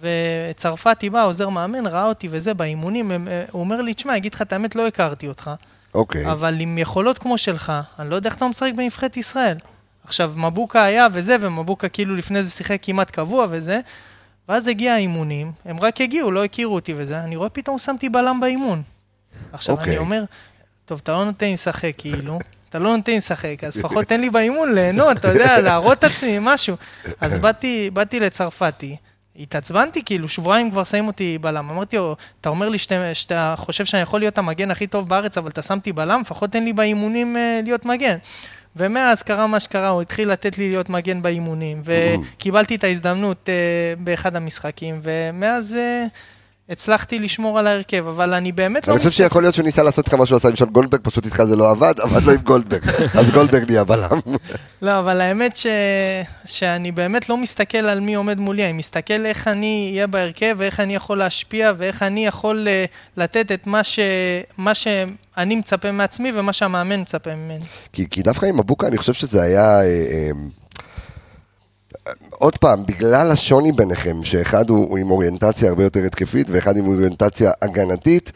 וצרפתי בא, עוזר מאמן, ראה אותי וזה, באימונים, הם, אה, הוא אומר לי, תשמע, אגיד לך את האמת, לא הכרתי אותך, אוקיי. אבל עם יכולות כמו שלך, אני לא יודע איך אתה משחק בנבחרת ישראל. עכשיו, מבוקה היה וזה, ומבוקה כאילו לפני זה שיחק כמעט קבוע וזה, ואז הגיע האימונים, הם רק הגיעו, לא הכירו אותי וזה, אני רואה פתאום שמתי בלם באימון. עכשיו, אוקיי. אני אומר, טוב, אתה לא נותן לי לשחק כאילו, אתה לא נותן לי לשחק, אז לפחות תן לי באימון ליהנות, אתה יודע, להראות את עצמי משהו. אז באתי, באתי לצרפתי, התעצבנתי, כאילו, שבועיים כבר שמים אותי בלם. אמרתי לו, אתה אומר לי שאתה, שאתה חושב שאני יכול להיות המגן הכי טוב בארץ, אבל אתה שם אותי בלם, לפחות תן לי באימונים אה, להיות מגן. ומאז קרה מה שקרה, הוא התחיל לתת לי להיות מגן באימונים, וקיבלתי את ההזדמנות אה, באחד המשחקים, ומאז אה, הצלחתי לשמור על ההרכב, אבל אני באמת לא אני חושב שיכול להיות שהוא ניסה לעשות לך מה שהוא עשה עם שון גולדברג, פשוט איתך זה לא עבד, עבד לו עם גולדברג. אז גולדברג נהיה בלם. לא, אבל האמת ש... שאני באמת לא מסתכל על מי עומד מולי, אני מסתכל איך אני אהיה בהרכב, ואיך אני יכול להשפיע, ואיך אני יכול אה, לתת את מה, ש... מה שאני מצפה מעצמי ומה שהמאמן מצפה ממני. כי, כי דווקא עם מבוקה אני חושב שזה היה... אה, אה, עוד פעם, בגלל השוני ביניכם, שאחד הוא, הוא עם אוריינטציה הרבה יותר התקפית ואחד עם אוריינטציה הגנתית,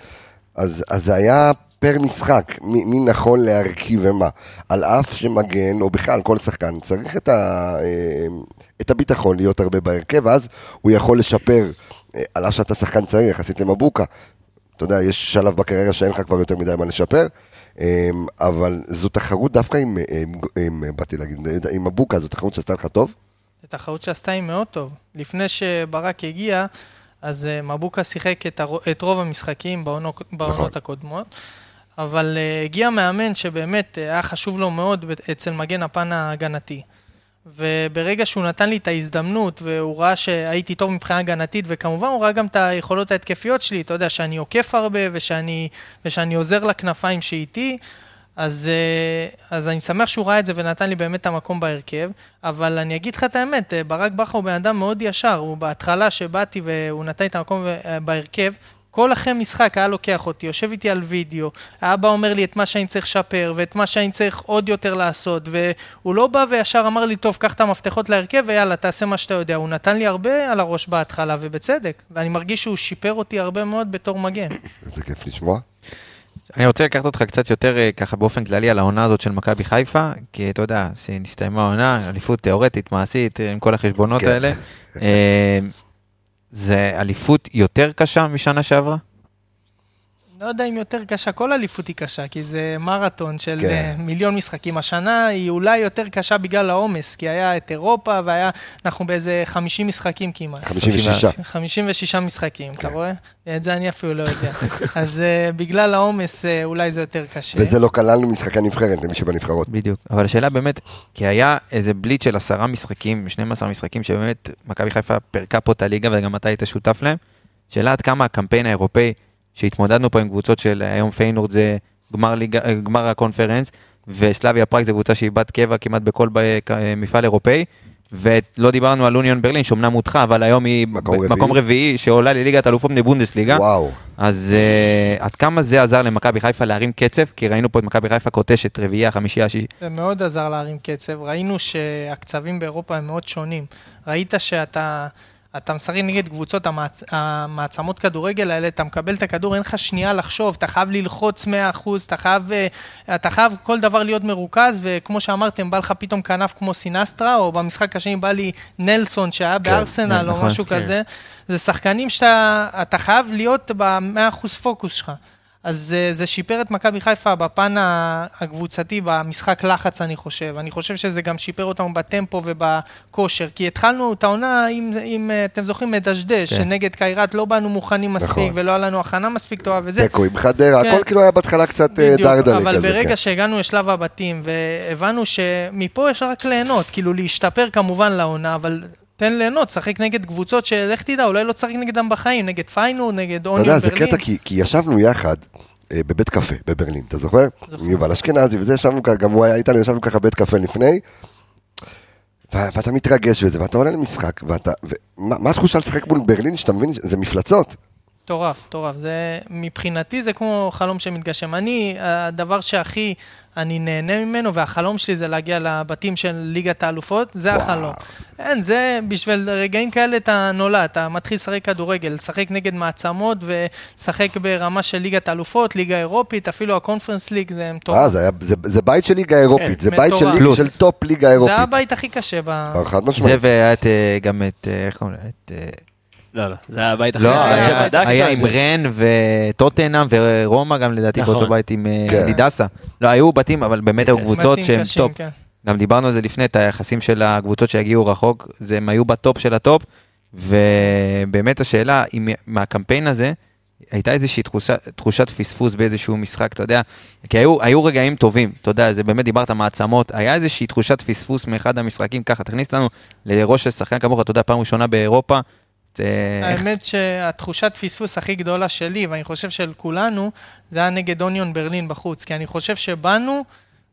אז, אז זה היה פר משחק, מי, מי נכון להרכיב ומה. על אף שמגן, או בכלל כל שחקן, צריך את, ה, אה, את הביטחון להיות הרבה בהרכב, ואז הוא יכול לשפר, אה, על אף שאתה שחקן צעיר יחסית למבוקה. אתה יודע, יש שלב בקריירה שאין לך כבר יותר מדי מה לשפר, אמ, אבל זו תחרות דווקא עם, עם, עם, באתי להגיד, עם מבוקה, זו תחרות שעשתה לך טוב? זו תחרות שעשתה לי מאוד טוב. לפני שברק הגיע, אז אה, מבוקה שיחק את, הר... את רוב המשחקים בעונות, בעונות נכון. הקודמות, אבל uh, הגיע מאמן שבאמת אה, היה חשוב לו מאוד אצל מגן הפן ההגנתי. וברגע שהוא נתן לי את ההזדמנות, והוא ראה שהייתי טוב מבחינה הגנתית, וכמובן הוא ראה גם את היכולות ההתקפיות שלי, אתה יודע, שאני עוקף הרבה, ושאני, ושאני עוזר לכנפיים שאיתי, אז, אה, אז אני שמח שהוא ראה את זה ונתן לי באמת את המקום בהרכב, אבל אני אגיד לך את האמת, אה, ברק בכר הוא בן אדם מאוד ישר, הוא בהתחלה שבאתי והוא נתן לי את המקום אה, בהרכב, כל אחרי משחק היה לוקח אותי, יושב איתי על וידאו, האבא אומר לי את מה שאני צריך לשפר ואת מה שאני צריך עוד יותר לעשות, והוא לא בא וישר אמר לי, טוב, קח את המפתחות להרכב ויאללה, תעשה מה שאתה יודע. הוא נתן לי הרבה על הראש בהתחלה, ובצדק, ואני מרגיש שהוא שיפר אותי הרבה מאוד בתור מגן. איזה כיף לשמוע. אני רוצה לקחת אותך קצת יותר אה, ככה באופן כללי על העונה הזאת של מכבי חיפה, כי אתה יודע, נסתיימה העונה, אליפות תיאורטית, מעשית, עם כל החשבונות כן. האלה. אה, זה אליפות יותר קשה משנה שעברה? לא יודע אם יותר קשה, כל אליפות היא קשה, כי זה מרתון של כן. כן. מיליון משחקים. השנה היא אולי יותר קשה בגלל העומס, כי היה את אירופה והיה, אנחנו באיזה 50 משחקים כמעט. 56. 56 משחקים, כן. אתה רואה? את זה אני אפילו לא יודע. אז אה, בגלל העומס אה, אולי זה יותר קשה. וזה לא כללנו משחקי נבחרת למי שבנבחרות. בדיוק. אבל השאלה באמת, כי היה איזה בליץ של עשרה משחקים, 12 משחקים, שבאמת מכבי חיפה פירקה פה את הליגה, וגם אתה היית שותף להם. שאלה עד כמה הקמפיין האירופאי, שהתמודדנו פה עם קבוצות של היום פיינורד זה גמר, ליגה, אה, גמר הקונפרנס, וסלאביה פראג זה קבוצה שהיא בת קבע כמעט בכל ב- כ- מפעל אירופאי. ולא דיברנו על אוניון ברלין, שאומנם הודחה, אבל היום היא מקום ב- רביעי. מקום רביעי, שעולה לליגת אלופות מבונדסליגה. וואו. אז uh, עד כמה זה עזר למכבי חיפה להרים קצב? כי ראינו פה את מכבי חיפה קוטשת רביעייה, חמישייה, שישי. זה מאוד עזר להרים קצב. ראינו שהקצבים באירופה הם מאוד שונים. ראית שאתה אתה משחק נגד קבוצות המעצ... המעצמות כדורגל האלה, אתה מקבל את הכדור, אין לך שנייה לחשוב, אתה חייב ללחוץ 100%, אתה חייב, אה, אתה חייב כל דבר להיות מרוכז, וכמו שאמרתם, בא לך פתאום כנף כמו סינסטרה, או במשחק השני בא לי נלסון שהיה בארסנל, או נכון, משהו כן. כזה. זה שחקנים שאתה אתה חייב להיות ב-100% פוקוס שלך. אז אה, זה שיפר את מכבי חיפה בפן הקבוצתי, במשחק לחץ, אני חושב. אני חושב שזה גם שיפר אותנו בטמפו ובכושר. כי התחלנו את העונה, אם, אם אה, אתם זוכרים, מדשדש, כן. שנגד קיירת לא באנו מוכנים מספיק, נכון. ולא היה לנו הכנה מספיק טובה, וזה... תיקו עם חדרה, כן. הכל כאילו היה בהתחלה קצת אה, בדיוק, דרדלה אבל כזה. ברגע כן. שהגענו לשלב הבתים, והבנו שמפה יש רק ליהנות, כאילו להשתפר כמובן לעונה, אבל תן ליהנות, שחק נגד קבוצות שלך תדע, אולי לא תשחק נגדם בחיים, נגד פיינור, נגד אתה אוניון יודע, זה ברלין. קטע, כי כי ישבנו יחד אה, בבית קפה בברלין, אתה זוכר? עם יובל אשכנזי וזה, ישבנו ככה, גם הוא היה איתנו, ישבנו ככה בית קפה לפני. ו- ואתה מתרגש וזה, ואתה עולה למשחק, ואתה... ומה מה התחושה לשחק מול ברלין, שאתה מבין שזה מפלצות? מטורף, מטורף. זה, מבחינתי זה כמו חלום שמתגשם. אני, הדבר שהכי אני נהנה ממנו, והחלום שלי זה להגיע לבתים של ליגת האלופות, זה וואו. החלום. אין, זה בשביל רגעים כאלה אתה נולד, אתה מתחיל לשחק כדורגל, לשחק נגד מעצמות ולשחק ברמה של ליגת האלופות, ליגה אירופית, אפילו הקונפרנס ליג, זה אה, מטורף. זה היה- זה- זה בית של ליגה אירופית, זה בית של מטורף. פלוס. של טופ ליגה זה אירופית. הבית הכי קשה ב... אה, זה. והיה אה, גם את, אה, איך קוראים לה? לא, לא, זה היה הבית הכי לא, קשה היה- שבדקת. היה עם רן וטוטנאם ורומא גם לדעתי נכון. באותו בית עם אה, כן. ויטסה. לא, היו בתים, אבל באמת היו קבוצות בתים שהן קשים, טופ. כן. גם דיברנו על זה לפני, את היחסים של הקבוצות שהגיעו רחוק, זה הם היו בטופ של הטופ, ובאמת השאלה, אם מהקמפיין הזה, הייתה איזושהי תחושה, תחושת פספוס באיזשהו משחק, אתה יודע, כי היו, היו רגעים טובים, אתה יודע, זה באמת דיברת מעצמות, היה איזושהי תחושת פספוס מאחד המשחקים, ככה, תכניס לנו לראש של שחקן כמוך, אתה יודע, פעם ראשונה באירופה. האמת שהתחושת פספוס הכי גדולה שלי, ואני חושב של כולנו, זה היה נגד אוניון ברלין בחוץ. כי אני חושב שבאנו,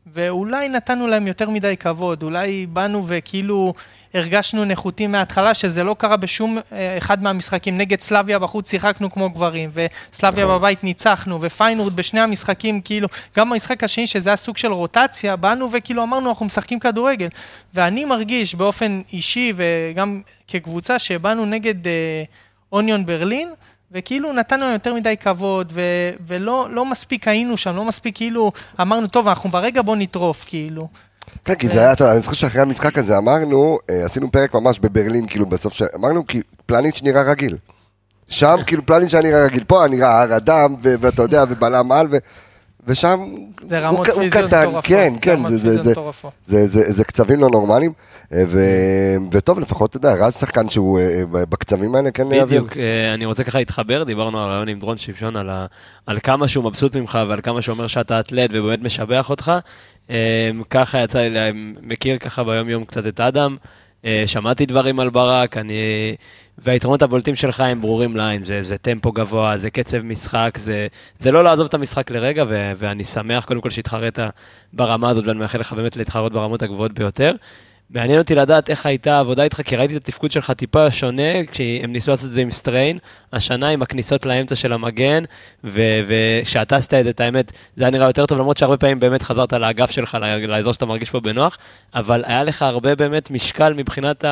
ואולי נתנו להם יותר מדי כבוד, אולי באנו וכאילו הרגשנו נחותים מההתחלה, שזה לא קרה בשום אה, אחד מהמשחקים. נגד סלאביה בחוץ שיחקנו כמו גברים, וסלאביה נכון. בבית ניצחנו, ופיינורד בשני המשחקים, כאילו, גם במשחק השני, שזה היה סוג של רוטציה, באנו וכאילו אמרנו, אנחנו משחקים כדורגל. ואני מרגיש באופן אישי, וגם כקבוצה, שבאנו נגד אה, אוניון ברלין, וכאילו נתנו להם יותר מדי כבוד, ו- ולא לא מספיק היינו שם, לא מספיק כאילו אמרנו, טוב, אנחנו ברגע בוא נטרוף, כאילו. כן, כי זה היה, אתה יודע, אני זוכר שאחרי המשחק הזה אמרנו, אה, עשינו פרק ממש בברלין, כאילו בסוף, ש- אמרנו כי פלניץ' נראה רגיל. שם כאילו פלניץ' היה נראה רגיל, פה היה נראה הר אדם, ו- ואתה יודע, ובלם על, ו- ושם זה רמות הוא פיזיות קטן, מטורפות. כן, כן, זה- זה- פיזיות זה- מטורפות. זה, זה, זה קצבים לא נורמליים, אה, ו, וטוב, לפחות, אתה יודע, רז שחקן שהוא אה, בקצבים האלה כן יעביר. בדיוק, אני רוצה ככה להתחבר, דיברנו על הרעיון עם דרון שמשון, על, ה, על כמה שהוא מבסוט ממך ועל כמה שהוא אומר שאתה אתלט ובאמת משבח אותך. אה, ככה יצא לי, מכיר ככה ביום יום קצת את אדם, אה, שמעתי דברים על ברק, אני... והיתרונות הבולטים שלך הם ברורים לעין, זה, זה טמפו גבוה, זה קצב משחק, זה, זה לא לעזוב את המשחק לרגע, ו, ואני שמח קודם כל שהתחרית ברמה הזאת, ואני מאחל לך באמת להתחרות ברמות הגבוהות ביותר. מעניין אותי לדעת איך הייתה העבודה איתך, כי ראיתי את התפקוד שלך טיפה שונה, כשהם ניסו לעשות את זה עם סטריין, השנה עם הכניסות לאמצע של המגן, ו- ושאתה עשית את זה, את האמת, זה היה נראה יותר טוב, למרות שהרבה פעמים באמת חזרת לאגף שלך, לאזור שאתה מרגיש פה בנוח, אבל היה לך הרבה באמת משקל מבחינת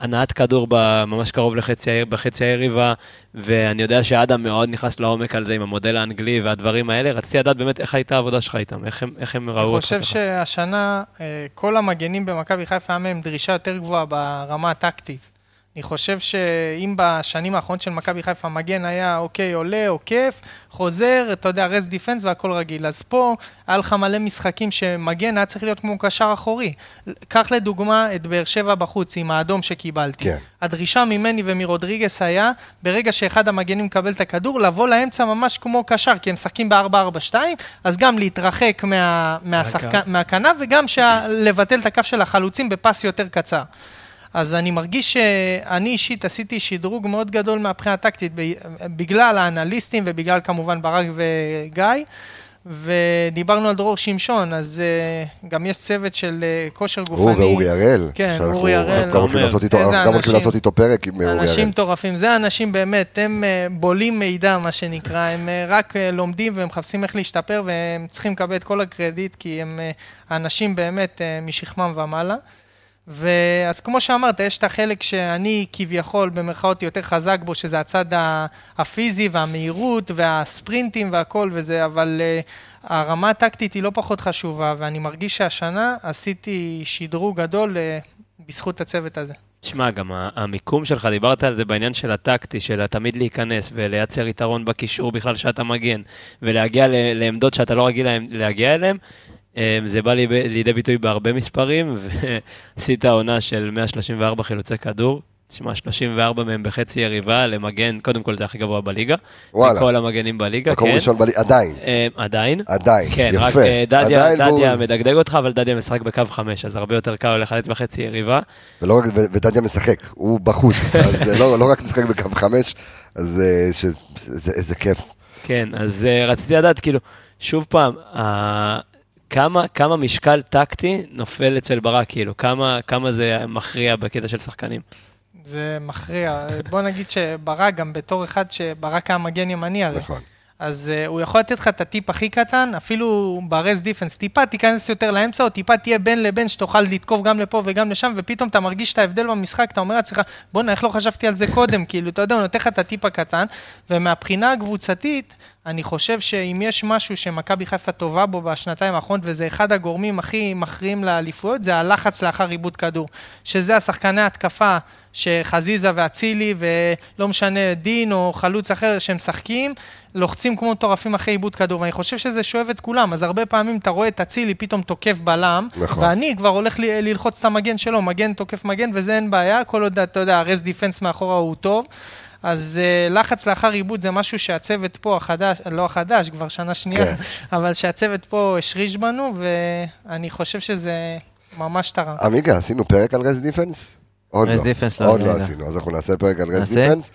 הנעת כדור ממש קרוב לחצי בחצי היריבה, ואני יודע שאדם מאוד נכנס לעומק על זה עם המודל האנגלי והדברים האלה, רציתי לדעת באמת איך הייתה העבודה שלך איתם, איך הם, איך הם ראו אני אותך חושב ככה. שהשנה, אה, כל המגנים במכבי חיפה היה מהם דרישה יותר גבוהה ברמה הטקטית. אני חושב שאם בשנים האחרונות של מכבי חיפה מגן היה אוקיי, עולה, עוקף, חוזר, אתה יודע, רס דיפנס והכל רגיל. אז פה היה לך מלא משחקים שמגן היה צריך להיות כמו קשר אחורי. קח לדוגמה את באר שבע בחוץ עם האדום שקיבלתי. כן. הדרישה ממני ומרודריגס היה, ברגע שאחד המגנים מקבל את הכדור, לבוא לאמצע ממש כמו קשר, כי הם משחקים ב-4-4-2, אז גם להתרחק מה, מהשחקן, מהכנף, וגם שה, לבטל את הכף של החלוצים בפס יותר קצר. אז אני מרגיש שאני אישית עשיתי שדרוג מאוד גדול מהבחינה הטקטית, בגלל האנליסטים ובגלל כמובן ברק וגיא. ודיברנו על דרור שמשון, אז uh, גם יש צוות של uh, כושר הוא גופני. ואורי הראל. כן, אורי הראל. גם הולכים לעשות איתו- איזה גם הולכים אנשים. לעשות איתו פרק עם אורי הראל. אנשים מטורפים, זה אנשים באמת, הם אה, בולים מידע, מה שנקרא, הם אה, רק אה, לומדים ומחפשים איך להשתפר, והם צריכים לקבל את כל הקרדיט, כי הם אה, אנשים באמת אה, משכמם ומעלה. ואז כמו שאמרת, יש את החלק שאני כביכול, במרכאות, יותר חזק בו, שזה הצד הפיזי והמהירות והספרינטים והכל וזה, אבל uh, הרמה הטקטית היא לא פחות חשובה, ואני מרגיש שהשנה עשיתי שדרוג גדול uh, בזכות הצוות הזה. תשמע, גם המיקום שלך, דיברת על זה בעניין של הטקטי, של תמיד להיכנס ולייצר יתרון בקישור בכלל שאתה מגן, ולהגיע לעמדות שאתה לא רגיל להגיע אליהם. אה, זה בא לי- לידי ביטוי בהרבה מספרים, ועשית עונה של 134 חילוצי כדור. תשמע, 34 מהם בחצי יריבה למגן, קודם כל זה הכי גבוה בליגה. וואלה. מכל המגנים בליגה, מקום כן. ראשון בליגה, עדיין, אה, עדיין. עדיין, כן, רק יפה. אה, דדיה, עדיין, דדיה מדגדג אותך, אבל דדיה משחק בקו חמש, אז הרבה יותר קל לחלץ בחצי יריבה. ולא רק, ודדיה משחק, הוא בחוץ, אז זה לא לא רק משחק בקו חמש, אז אה, ש- זה- איזה כיף. כן, אז uh, רציתי לדעת, כאילו, שוב פעם, כמה, כמה משקל טקטי נופל אצל ברק, כאילו, כמה, כמה זה מכריע בקטע של שחקנים. זה מכריע. בוא נגיד שברק, גם בתור אחד שברק היה מגן ימני הרי. נכון. אז uh, הוא יכול לתת לך את הטיפ הכי קטן, אפילו ברס דיפנס, טיפה תיכנס יותר לאמצע, או טיפה תהיה בין לבין, שתוכל לתקוף גם לפה וגם לשם, ופתאום אתה מרגיש את ההבדל במשחק, אתה אומר לעצמך, בואנה, איך לא חשבתי על זה קודם? כאילו, אתה יודע, הוא נותן לך את הטיפ הקטן, ומהבחינה הקבוצתית, אני חושב שאם יש משהו שמכבי חיפה טובה בו בשנתיים האחרונות, וזה אחד הגורמים הכי מכריעים לאליפויות, זה הלחץ לאחר עיבוד כדור. שזה השחקני התקפה, שחזיזה ואצילי, ולא משנה, דין או חלוץ אחר שמשחקים, לוחצים כמו מטורפים אחרי עיבוד כדור, ואני חושב שזה שואב את כולם. אז הרבה פעמים אתה רואה את אצילי פתאום תוקף בלם, נכון. ואני כבר הולך ל- ללחוץ את המגן שלו, מגן תוקף מגן, וזה אין בעיה, כל עוד, אתה יודע, הרס דיפנס מאחורה הוא טוב. אז אה, לחץ לאחר איבוד זה משהו שהצוות פה החדש, לא החדש, כבר שנה שנייה, כן. אבל שהצוות פה השריש בנו, ואני חושב שזה ממש תרם. עמיגה, עשינו פרק על rest defense? עוד rest לא. defense לא, עוד אני לא. עשינו, אז אנחנו נעשה פרק על rest נעשה? defense.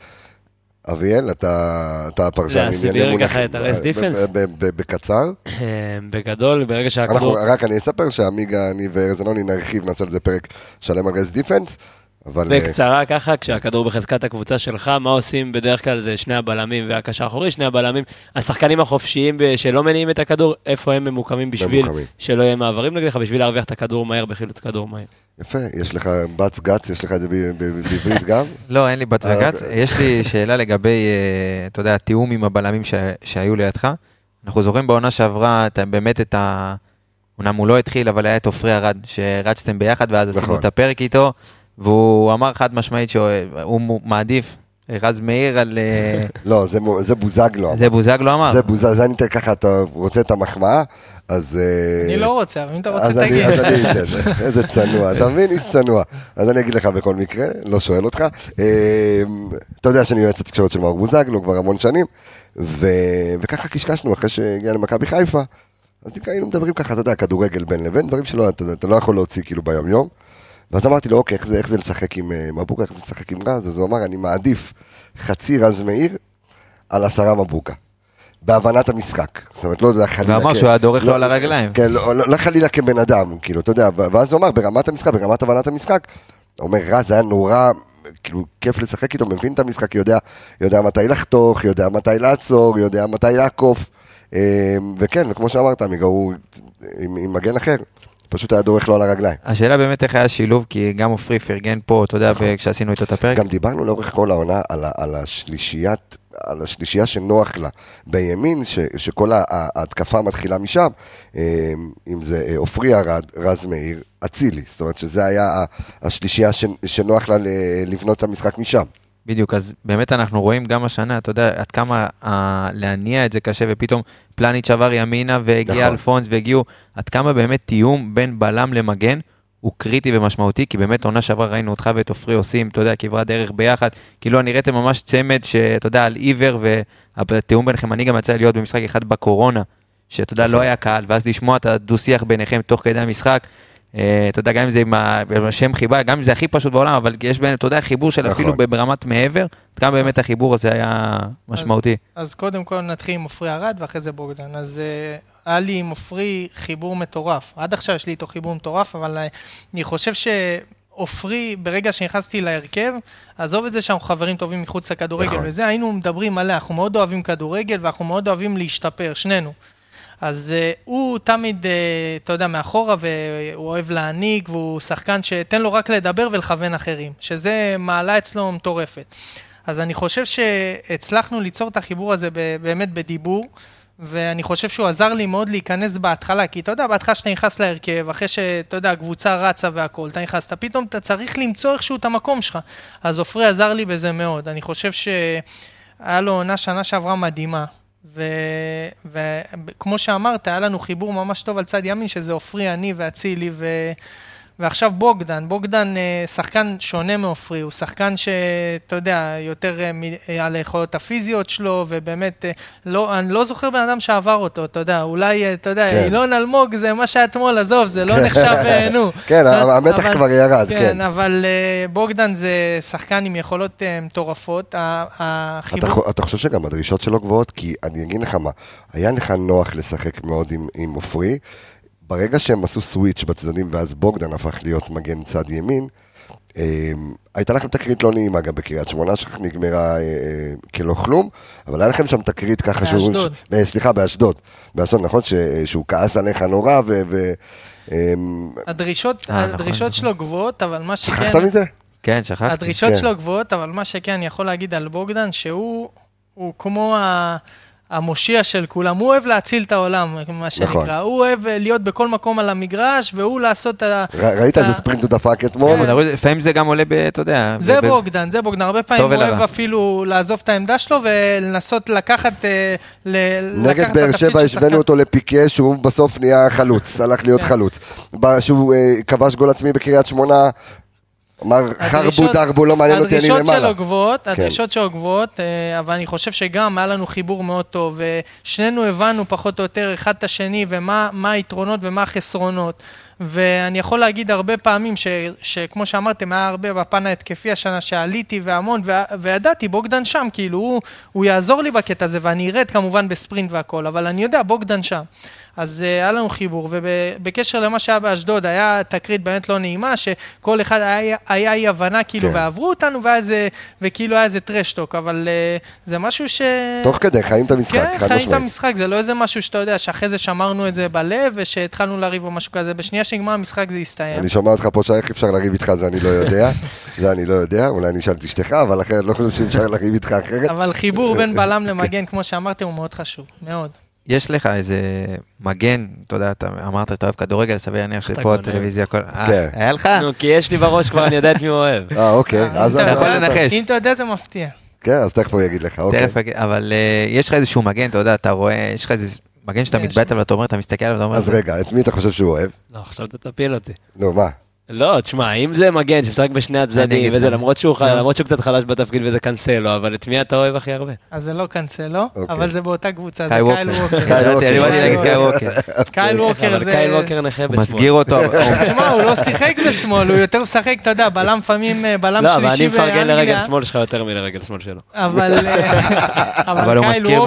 אביאל, אתה אתה הפרשן. להסביר ככה מונחים. את ה rest ב- defense? ב- בקצר. אה, בגדול, ברגע שהכדור... רק אני אספר שעמיגה, אני וארז נרחיב, נעשה על זה פרק שלם על רז דיפנס. אבל... אה, בקצרה ככה, כשהכדור בחזקת הקבוצה שלך, מה עושים בדרך כלל זה שני הבלמים והקשר האחורי, שני הבלמים, השחקנים החופשיים שלא מניעים את הכדור, איפה הם ממוקמים בשביל ממוקמים. שלא יהיה מעברים נגדך, בשביל להרוויח את הכדור מהר בחילוץ כדור מהר. יפה, יש לך בץ גץ, יש לך את זה בעברית גם? לא, אין לי בת אה, וגץ. אוקיי. יש לי שאלה לגבי, אה, אתה יודע, התיאום עם הבלמים ש- שהיו לידך. אנחנו זוכרים בעונה שעברה את ה- באמת את ה... אומנם הוא לא התחיל, אבל היה את עופרי ארד, שרצתם ביחד, ואז עשינו נכון. את הפרק איתו, והוא אמר חד משמעית שהוא מעדיף רז מאיר על... אה, לא, זה זה בוזגלו. זה בוזגלו אמר. זה בוזגלו, זה אני אתן ככה, אתה רוצה את המחמאה, אז... אה, אני לא רוצה, אבל אם אתה רוצה, אז אני, תגיד. אז אני אתן, איזה צנוע, אתה מבין? איש צנוע. אז אני אגיד לך בכל מקרה, לא שואל אותך. אה, אתה יודע שאני יועץ התקשורת של מאור בוזגלו כבר המון שנים, ו... וככה קשקשנו אחרי שהגיע למכבי חיפה. אז היינו מדברים ככה, אתה יודע, כדורגל בין לבין, דברים שלא, אתה, יודע, אתה לא יכול להוציא כאילו ביום יום. ואז אמרתי לו, אוקיי, איך זה, איך זה לשחק עם אה, מבוקה, איך זה לשחק עם רז? אז הוא אמר, אני מעדיף חצי רז מאיר על עשרה מבוקה. בהבנת המשחק. זאת אומרת, לא יודע, חלילה... ואמר שהוא היה דורך לו לא- על הרגליים. כן, לא, לא, לא חלילה כבן אדם, כאילו, אתה יודע, ואז הוא אמר, ברמת המשחק, ברמת הבנת המשחק, אומר, רז היה נורא, כאילו, כיף לשחק איתו, מבין את המשחק, יודע, יודע מתי לחתוך, יודע מתי לעצור, יודע מתי לעקוף, אה, וכן, וכמו שאמרת, עמיגה, הוא עם מגן אחר, פשוט היה דורך לו על הרגליים. השאלה באמת איך היה שילוב, כי גם עופרי פרגן פה, אתה יודע, כשעשינו איתו את הפרק. גם דיברנו לאורך כל העונה על, על השלישיית על השלישייה שנוח לה בימין, ש, שכל ההתקפה מתחילה משם, אה, אם זה אה, עופרי ארד, רז מאיר, אצילי. זאת אומרת שזה היה השלישייה שנוח לה לבנות את המשחק משם. בדיוק, אז באמת אנחנו רואים גם השנה, אתה יודע, עד כמה אה, להניע את זה קשה, ופתאום פלניץ' עבר ימינה והגיע נכון. אלפונס והגיעו, עד כמה באמת תיאום בין בלם למגן הוא קריטי ומשמעותי, כי באמת עונה שעברה ראינו אותך ואת עופרי עושים, אתה יודע, כברת דרך ביחד, כאילו נראיתם ממש צמד שאתה יודע, על עיוור, והתיאום ביניכם, אני גם יצא להיות במשחק אחד בקורונה, שאתה יודע, לא היה קהל, ואז לשמוע את הדו-שיח ביניכם תוך כדי המשחק. אה, אתה יודע, גם אם זה עם השם חיבה, גם אם זה הכי פשוט בעולם, אבל יש בין, אתה יודע, חיבור של נכון. אפילו ברמת מעבר, כמה באמת החיבור הזה היה משמעותי. אז קודם כל נתחיל עם עופרי ארד ואחרי זה בוגדן. אז אה, היה לי עם עופרי חיבור מטורף. עד עכשיו יש לי איתו חיבור מטורף, אבל אה, אני חושב שעופרי, ברגע שנכנסתי להרכב, עזוב את זה שאנחנו חברים טובים מחוץ לכדורגל נכון. וזה, היינו מדברים מלא, אנחנו מאוד אוהבים כדורגל ואנחנו מאוד אוהבים להשתפר, שנינו. אז uh, הוא תמיד, uh, אתה יודע, מאחורה, והוא אוהב להנהיג, והוא שחקן שתן לו רק לדבר ולכוון אחרים, שזה מעלה אצלו מטורפת. אז אני חושב שהצלחנו ליצור את החיבור הזה באמת בדיבור, ואני חושב שהוא עזר לי מאוד להיכנס בהתחלה, כי אתה יודע, בהתחלה שאתה נכנס להרכב, אחרי שאתה יודע, הקבוצה רצה והכול, אתה נכנס, אתה פתאום אתה צריך למצוא איכשהו את המקום שלך. אז עופרי עזר לי בזה מאוד. אני חושב שהיה לו עונה שנה שעברה מדהימה. וכמו שאמרת, היה לנו חיבור ממש טוב על צד ימין, שזה עופרי, אני ואצילי, ו... ועכשיו בוגדן. בוגדן אה, שחקן שונה מעופרי, הוא שחקן שאתה יודע, יותר אה, מ- אה, על היכולות הפיזיות שלו, ובאמת, לא, אני לא זוכר בן אדם שעבר אותו, אתה יודע, אולי, אתה יודע, כן. אילון אלמוג זה מה שהיה אתמול, עזוב, זה לא נחשב, אה, נו. כן, אבל- המתח כבר ירד, כן. כן, אבל בוגדן זה שחקן עם יכולות מטורפות. אתה, החיבור... חו- אתה חושב שגם הדרישות שלו גבוהות? כי אני אגיד לך מה, היה לך נוח לשחק מאוד עם עופרי, ברגע שהם עשו סוויץ' בצדדים ואז בוגדן הפך להיות מגן צד ימין, אה, הייתה לכם תקרית לא נעימה גם בקריית שמונה, שאך נגמרה אה, אה, כלא כלום, אבל היה לכם שם תקרית ככה שהוא... באשדוד. ש- אה, סליחה, באשדוד. באשדוד, נכון? ש, שהוא כעס עליך נורא ו... ו אה, הדרישות, אה, נכון, הדרישות נכון. שלו גבוהות, אבל מה שכן... שכחת מזה? כן, שכחתי. הדרישות כן. שלו גבוהות, אבל מה שכן אני יכול להגיד על בוגדן, שהוא הוא כמו ה... המושיע של כולם, הוא אוהב להציל את העולם, מה שנקרא. נכון. הוא אוהב אה, להיות בכל מקום על המגרש, והוא לעשות את ה... ראית. איזה ספרינט הוא דפק אתמול? כן. לפעמים זה גם עולה, ב- אתה יודע. זה בוגדן, זה בוגדן. הרבה פעמים הוא אוהב. אפילו לעזוב את העמדה שלו ולנסות לקחת... אה, נגד באר שבע השווינו. אותו לפיקה שהוא בסוף נהיה חלוץ, הלך להיות כן. חלוץ. שהוא אה, כבש גול עצמי בקריית שמונה, אמר חרבו הדרישות- דרבו לא מעניין אותי אני הדרישות למעלה. שלו גבוהות, כן. הדרישות שלו גבוהות, אה, אבל אני חושב שגם היה לנו חיבור מאוד טוב, ושנינו הבנו פחות או יותר אחד את השני, ומה מה היתרונות ומה החסרונות. ואני יכול להגיד הרבה פעמים, ש, שכמו שאמרתם, היה הרבה בפן ההתקפי השנה שעליתי והמון, ו, וידעתי, בוגדן שם, כאילו, הוא, הוא יעזור לי בקטע הזה, ואני ארד כמובן בספרינט והכל, אבל אני יודע, בוגדן שם. אז uh, היה לנו חיבור, ובקשר למה שהיה באשדוד, היה תקרית באמת לא נעימה, שכל אחד היה, היה אי הבנה, כאילו, כן. ועברו אותנו, ואז, אה, וכאילו היה איזה טרשטוק, אבל uh, זה משהו ש... תוך כדי, חיים את המשחק, כן, חד חיים את משמעית. המשחק, זה לא איזה משהו שאתה יודע, שאחרי זה שמרנו את זה בלב, ושהתחלנו לריב או משהו כזה, בשנייה שנגמר המשחק זה הסתיים. אני שומע אותך פה שאיך אפשר לריב איתך, זה אני לא יודע. זה אני לא יודע, אולי אני אשאל את אשתך, אבל אחרת לא חושב שאפשר לריב איתך אחרת. אבל חיבור בין בלם למגן, כמו שאמרתם, הוא מאוד חשוב, מאוד. יש לך איזה מגן, אתה יודע, אתה אמרת שאתה אוהב כדורגל, סביר להניח אתה שפה גונב. טלוויזיה, הכל... אה, כן. היה לך? נו, כי יש לי בראש כבר, אני יודע את מי הוא אוהב. אה, אוקיי. אז אם אתה אז- יכול לנחש. אם אתה יודע, זה מפתיע. כן, אז תכף הוא יגיד לך, אוקיי. תכף, אבל אה, יש לך איזשהו מגן, אתה יודע, אתה רואה, יש לך איזה מגן שאתה יש. מתבייט עליו, אתה אומר, אתה מסתכל עליו, אתה אומר, אז רגע, את מי אתה חושב שהוא אוהב? לא, עכשיו אתה תפיל אותי. נו, מה? לא, תשמע, אם זה מגן שמשחק בשני הצדדים, וזה. למרות שהוא ח-. למרות שהוא קצת חלש בתפקיד וזה קנסלו, אבל את מי אתה אוהב הכי הרבה? אז זה לא קאנסלו, אוקיי. אבל זה באותה קבוצה, זה קייל ווקר. קייל אני באתי להגיד קאי ווקר. קייל ווקר זה... קייל ווקר נכה בשמאל. מסגיר אותו, תשמע, הוא לא שיחק בשמאל, הוא יותר משחק, אתה יודע, בלם לפעמים, אה, בלם לא, אבל אני שלישי מפרגן לרגל באנגליה. שמאל שלך יותר מלרגל שמאל שלו. אבל אה, קייל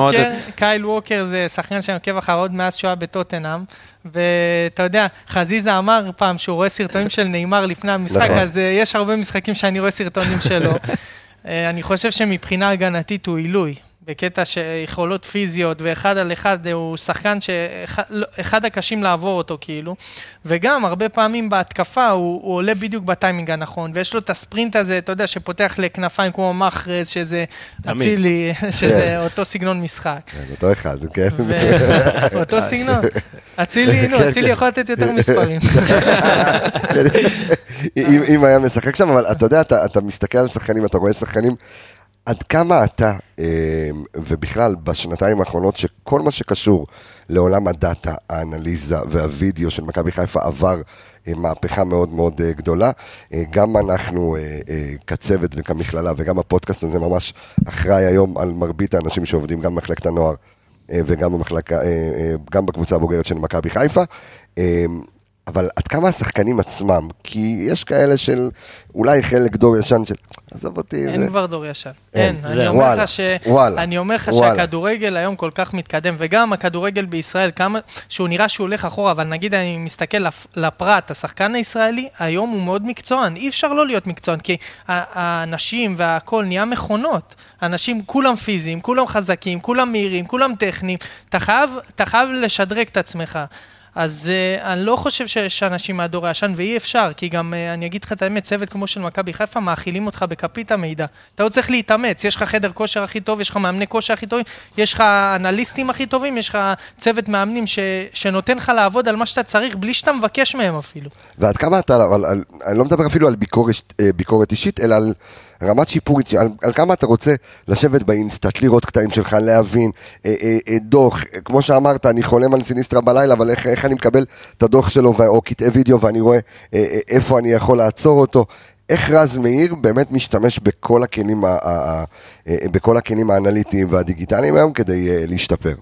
קייל ווקר זה שחקן שאני עוקב אחריו עוד מאז שהוא היה בטוטנאם. ואתה יודע, חזיזה אמר פעם שהוא רואה סרטונים של ניימאר לפני המשחק, נכון. אז אה, יש הרבה משחקים שאני רואה סרטונים שלו. אה, אני חושב שמבחינה הגנתית הוא עילוי. בקטע שיכולות פיזיות, ואחד על אחד הוא שחקן שאחד הקשים לעבור אותו, כאילו. וגם, הרבה פעמים בהתקפה הוא, הוא עולה בדיוק בטיימינג הנכון, ויש לו את הספרינט הזה, אתה יודע, שפותח לכנפיים כמו מחרז, שזה. אצילי, שזה אותו סגנון משחק. כן, אותו אחד, כן. ו- אותו סגנון. אצילי, נו, אצילי יכול לתת יותר מספרים. אם אם היה משחק שם, אבל אתה יודע, אתה אתה מסתכל על שחקנים, אתה רואה שחקנים, עד כמה אתה, אה, ובכלל בשנתיים האחרונות, שכל מה שקשור לעולם הדאטה, האנליזה והווידאו של מכבי חיפה עבר אה, מהפכה מאוד מאוד אה, גדולה. אה, גם אנחנו כצוות וכמכללה, וגם הפודקאסט הזה ממש אחראי היום על מרבית האנשים שעובדים גם במחלקת הנוער. וגם במחלקה, גם בקבוצה הבוגרת של מכבי חיפה. אבל עד כמה השחקנים עצמם, כי יש כאלה של אולי חלק דור ישן של, עזוב אותי. אין זה- כבר דור ישן. אין, אין. אני אומר וואלה, ש... וואלה, אני אומר לך וואלה. שהכדורגל היום כל כך מתקדם, וגם הכדורגל בישראל, כמה שהוא נראה שהוא הולך אחורה, אבל נגיד אני מסתכל לפ- לפרט, השחקן הישראלי, היום הוא מאוד מקצוען. אי אפשר לא להיות מקצוען, כי האנשים והכל נהיה מכונות. אנשים כולם פיזיים, כולם חזקים, כולם מהירים, כולם טכניים. אתה חייב, אתה חייב לשדרג את עצמך. אז uh, אני לא חושב שיש אנשים מהדור הישן, ואי אפשר, כי גם, uh, אני אגיד לך את האמת, צוות כמו של מכבי חיפה, מאכילים אותך בכפית המידע. אתה לא צריך להתאמץ, יש לך חדר כושר הכי טוב, יש לך מאמני כושר הכי טובים, יש לך אנליסטים הכי טובים, יש לך צוות מאמנים ש, שנותן לך לעבוד על מה שאתה צריך, בלי שאתה מבקש מהם אפילו. ועד כמה אתה, אבל על, אני לא מדבר אפילו על ביקורת, אה, ביקורת אישית, אלא על רמת שיפור, על, על כמה אתה רוצה לשבת באינסטאט, לראות קטעים שלך, להבין, אה, אה, אה, דוח, אה, כמו שאמרת, אני חולם על סיניסטרה בלילה, אבל איך, איך אני מקבל את הדוח שלו, או קטעי וידאו, ואני רואה אה, אה, איפה אני יכול לעצור אותו. איך רז מאיר באמת משתמש בכל הכלים, ה- ה- ה- אה, בכל הכלים האנליטיים והדיגיטליים היום כדי אה, להשתפר.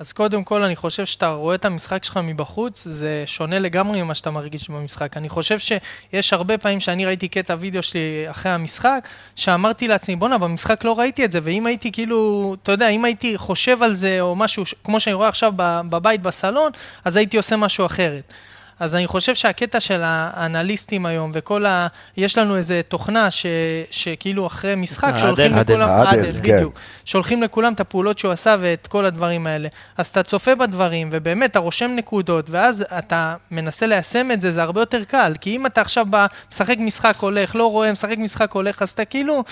אז קודם כל, אני חושב שאתה רואה את המשחק שלך מבחוץ, זה שונה לגמרי ממה שאתה מרגיש במשחק. אני חושב שיש הרבה פעמים שאני ראיתי קטע וידאו שלי אחרי המשחק, שאמרתי לעצמי, בואנה, במשחק לא ראיתי את זה, ואם הייתי כאילו, אתה יודע, אם הייתי חושב על זה, או משהו, כמו שאני רואה עכשיו בבית בסלון, אז הייתי עושה משהו אחרת. אז אני חושב שהקטע של האנליסטים היום, וכל ה... יש לנו איזה תוכנה ש... שכאילו אחרי משחק, העדל. לכולם... העדל, עדל, כן. בדיוק. שולחים לכולם את הפעולות שהוא עשה ואת כל הדברים האלה. אז אתה צופה בדברים, ובאמת, אתה רושם נקודות, ואז אתה מנסה ליישם את זה, זה הרבה יותר קל. כי אם אתה עכשיו בא, משחק משחק הולך, לא רואה, משחק משחק הולך, אז אתה כאילו...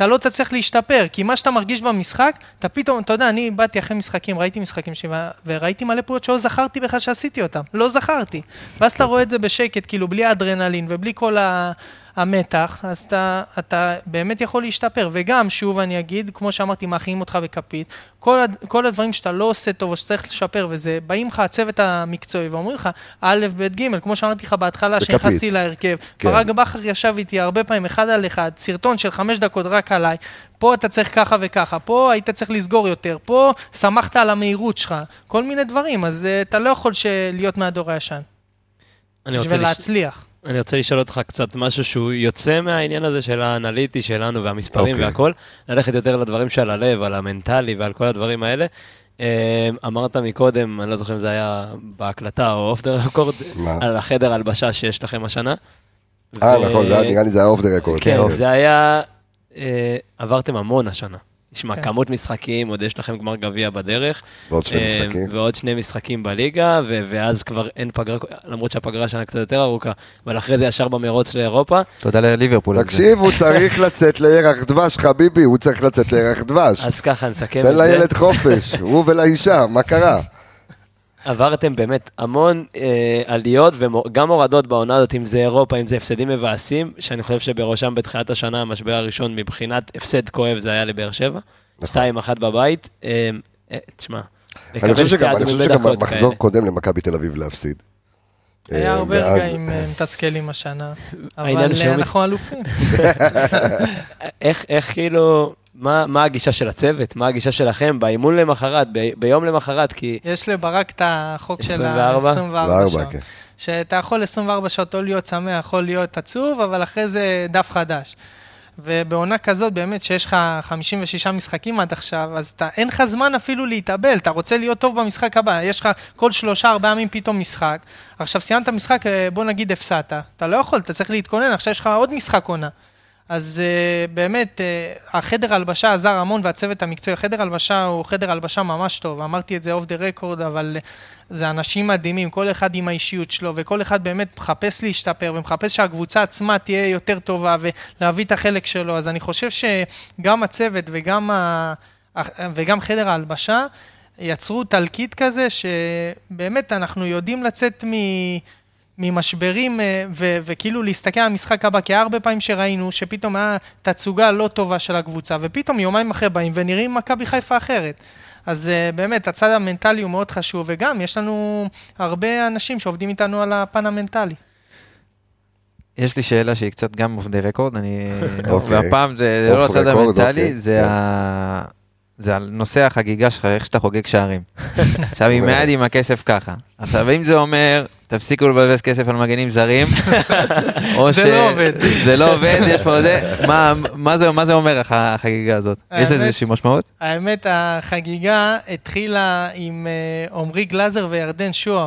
אתה לא תצליח להשתפר, כי מה שאתה מרגיש במשחק, אתה פתאום, אתה יודע, אני באתי אחרי משחקים, ראיתי משחקים שלי, וראיתי מלא פעולות שלא זכרתי בכלל שעשיתי אותם. לא זכרתי. ואז אתה רואה את זה בשקט, כאילו, בלי האדרנלין ובלי כל ה... המתח, אז אתה, אתה באמת יכול להשתפר. וגם, שוב אני אגיד, כמו שאמרתי, מאכילים אותך בכפית, כל, הד- כל הדברים שאתה לא עושה טוב או שצריך לשפר, וזה, באים לך הצוות המקצועי ואומרים לך, א', ב', ג', כמו שאמרתי לך בהתחלה. כשנכנסתי להרכב, כן. ברק בכר ישב איתי הרבה פעמים, אחד על אחד, סרטון של חמש דקות רק עליי, פה אתה צריך ככה וככה, פה היית צריך לסגור יותר, פה שמחת על המהירות שלך, כל מיני דברים, אז uh, אתה לא יכול להיות מהדור הישן, אני רוצה בשביל לש- להצליח. אני רוצה לשאול אותך קצת משהו שהוא יוצא מהעניין הזה של האנליטי שלנו והמספרים אוקיי. והכל, ללכת יותר לדברים שעל הלב, על המנטלי ועל כל הדברים האלה. אה, אמרת מקודם, אני לא זוכר אם זה היה בהקלטה או אוף דה רקורד? על החדר הלבשה שיש לכם השנה. אה, נכון, נראה לי זה היה אוף דה רקורד. כן, זה היה... אה, עברתם המון השנה. תשמע, כן. כמות משחקים, עוד יש לכם גמר גביע בדרך. ועוד שני אה, משחקים. ועוד שני משחקים בליגה, ו- ואז כבר אין פגרה, למרות שהפגרה השנה קצת יותר ארוכה, אבל אחרי זה ישר במרוץ לאירופה. תודה לליברפול. תקשיב, הוא צריך לצאת לירח דבש, חביבי, הוא צריך לצאת לירח דבש. אז ככה נסכם תן את זה. לילד חופש, הוא ולאישה, מה קרה? עברתם באמת המון אה, עליות וגם הורדות בעונה הזאת, אם זה אירופה, אם זה הפסדים מבאסים, שאני חושב שבראשם בתחילת השנה, המשבר הראשון מבחינת הפסד כואב זה היה לבאר שבע. נכון. 2-1 בבית. אה, אה, תשמע, אני חושב שגם, אני חושב שגם מחזור כאלה. קודם למכבי תל אביב להפסיד. היה אה, הרבה רגעים אה, מתסכלים השנה, אבל אה, אנחנו אלופים. איך כאילו, מה, מה הגישה של הצוות? מה הגישה שלכם באימון למחרת, ב, ביום למחרת? כי יש לברק את החוק של 24? ה-24 וארבע, שעות. כן. שאתה יכול 24 שעות או להיות שמח או להיות עצוב, אבל אחרי זה דף חדש. ובעונה כזאת, באמת, שיש לך 56 משחקים עד עכשיו, אז אתה, אין לך זמן אפילו להתאבל, אתה רוצה להיות טוב במשחק הבא. יש לך כל שלושה, ארבעה ימים פתאום משחק. עכשיו סיימת משחק, אה, בוא נגיד הפסדת. אתה לא יכול, אתה צריך להתכונן, עכשיו יש לך עוד משחק עונה. אז uh, באמת, uh, החדר הלבשה עזר המון והצוות המקצועי, החדר הלבשה הוא חדר הלבשה ממש טוב, אמרתי את זה אוף דה רקורד, אבל uh, זה אנשים מדהימים, כל אחד עם האישיות שלו, וכל אחד באמת מחפש להשתפר ומחפש שהקבוצה עצמה תהיה יותר טובה ולהביא את החלק שלו, אז אני חושב שגם הצוות וגם, ה... וגם חדר ההלבשה יצרו תלקיט כזה, שבאמת אנחנו יודעים לצאת מ... ממשברים אה, ו- וכאילו להסתכל על המשחק הבא, כי היה הרבה פעמים שראינו שפתאום היה תצוגה לא טובה של הקבוצה, ופתאום יומיים אחרי באים ונראים מכבי חיפה אחרת. אז אה, באמת, הצד המנטלי הוא מאוד חשוב, וגם יש לנו הרבה אנשים שעובדים איתנו על הפן המנטלי. יש לי שאלה שהיא קצת גם אוף דה רקורד, אני... אוקיי. והפעם זה לא הצד record, המנטלי, אוקיי. זה כן. ה... זה על נושא החגיגה שלך, איך שאתה חוגג שערים. עכשיו, עם היד עם הכסף ככה. עכשיו, אם זה אומר, תפסיקו לבזבז כסף על מגנים זרים, זה לא עובד. זה לא עובד, יש פה זה, מה- מה זה- מה זה אומר הח- החגיגה הזאת? יש לזה האמת- איזושהי משמעות? האמת, החגיגה התחילה עם אה, עמרי גלאזר וירדן שואה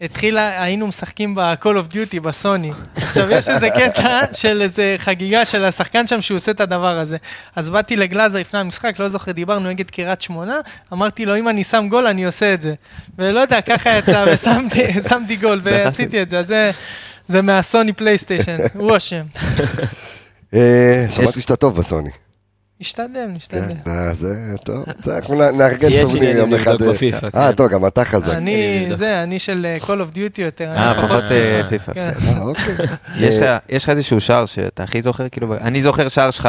התחילה, היינו משחקים ב-call of duty בסוני. עכשיו, יש איזה קטע של איזה חגיגה של השחקן שם שהוא עושה את הדבר הזה. אז באתי לגלאזר לפני המשחק, לא זוכר, דיברנו נגד קריית שמונה, אמרתי לו, אם אני שם גול, אני עושה את זה. ולא יודע, ככה יצא, ושמתי שמתי גול, ועשיתי את זה. אז זה... זה מהסוני פלייסטיישן, הוא אשם. אה, שמעתי שאתה טוב בסוני. משתדל, כן, משתדל. אה, זה טוב, זה אנחנו נארגן טורניר יום אחד. אה, בפיפ"א, אה, כן. טוב, גם אתה חזק. אני. זה, אני של אה, Call of Duty יותר. אה, פחות פיפ"א, כן. בסדר. יש לך- איזשהו שער שאתה הכי זוכר, כאילו, אני זוכר שער שלך,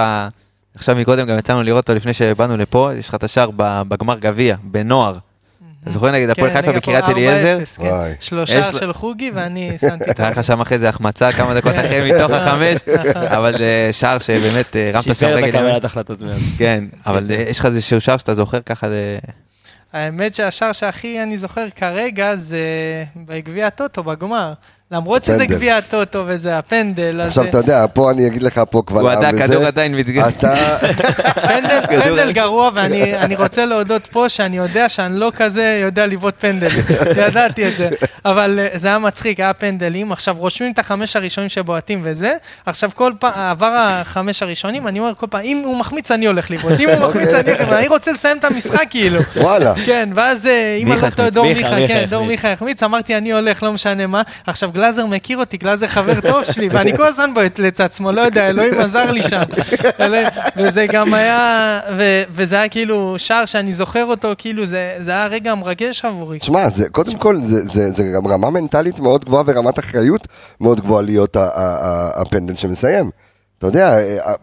עכשיו מקודם גם יצאנו לראות אותו לפני שבאנו לפה, יש לך את השער ב- בגמר גביע, בנוער. אתה זוכר נגיד הפועל כן, חיפה נגד בקריית הפועל אליעזר? 4-0, כן. שלושה של חוגי ואני שמתי את היה לך שם אחרי זה החמצה כמה דקות אחרי מתוך החמש, אבל אה, שער שבאמת אה, הרמת שם שיפר את רגל. הקבלת החלטות מאוד. כן, אבל אה, יש לך איזשהו שער שאתה זוכר ככה. האמת שהשער שהכי אני זוכר כרגע זה בגביע הטוטו, בגמר. למרות שזה. גביע הטוטו וזה הפנדל, אז עכשיו, אתה יודע, פה אני אגיד לך פה כבר... הוא עדה, וזה, הכדור עדיין מתגר. אתה... פנדל, גרוע, ואני אני רוצה להודות פה שאני יודע שאני לא כזה יודע לבעוט פנדל. ידעתי את זה. אבל אה, זה היה מצחיק, היה פנדלים. עכשיו רושמים את החמש הראשונים שבועטים וזה. עכשיו כל פעם, עבר החמש הראשונים, אני אומר כל פעם, אם הוא מחמיץ אני הולך לבעוט, אם הוא מחמיץ אני הולך לבעוט. אני רוצה לסיים את המשחק כאילו. וואלה. כן, ואז אה, אם אני לא טועה, דור מיכה, כן, דור. מיכה החמיץ, אמרתי, אני הולך, לא משנה מה. עכשיו, גלאזר מכיר אותי, גלאזר חבר טוב שלי, ואני כל הזמן בועט לצד שמאל, לא יודע, אלוהים עזר לי שם. וזה גם היה, ו- וזה היה כאילו שער שאני זוכר אותו, כאילו, זה זה היה רגע מרגש עבורי. תשמע, זה, קודם כל, זה, זה, זה גם רמה מנטלית מאוד גבוהה ורמת אחריות מאוד גבוהה להיות הפנדל שמסיים. אתה יודע, אה, אה,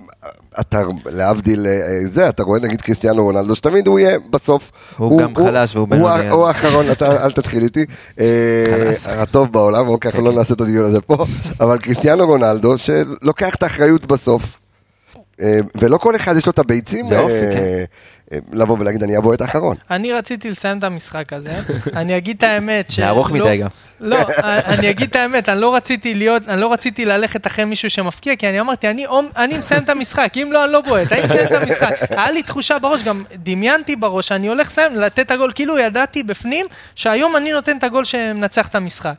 אתה, להבדיל אה, זה, אתה רואה נגיד קריסטיאנו רונלדו, שתמיד הוא יהיה בסוף. הוא גם חלש והוא הוא, בינוני. הוא האחרון, אל תתחיל איתי. אה, הטוב בעולם, אוקיי, אנחנו לא נעשה את הדיון הזה פה, אבל קריסטיאנו רונלדו, שלוקח את האחריות בסוף. אה, ולא כל אחד יש לו את הביצים זה אופי, אה, כן. לבוא ולהגיד, אני אבוא את האחרון. אני רציתי לסיים את המשחק הזה, אני אגיד את האמת, זה ארוך מדי גם. לא, אני אגיד את האמת, אני לא רציתי להיות, אני לא רציתי ללכת אחרי מישהו שמפקיע, כי אני אמרתי, אני, אני מסיים את המשחק, אם לא, אני לא בועט, אני מסיים את המשחק. היה לי תחושה בראש, גם דמיינתי בראש, שאני הולך לסיים, לתת את הגול, כאילו ידעתי בפנים, שהיום אני נותן את הגול שמנצח את המשחק.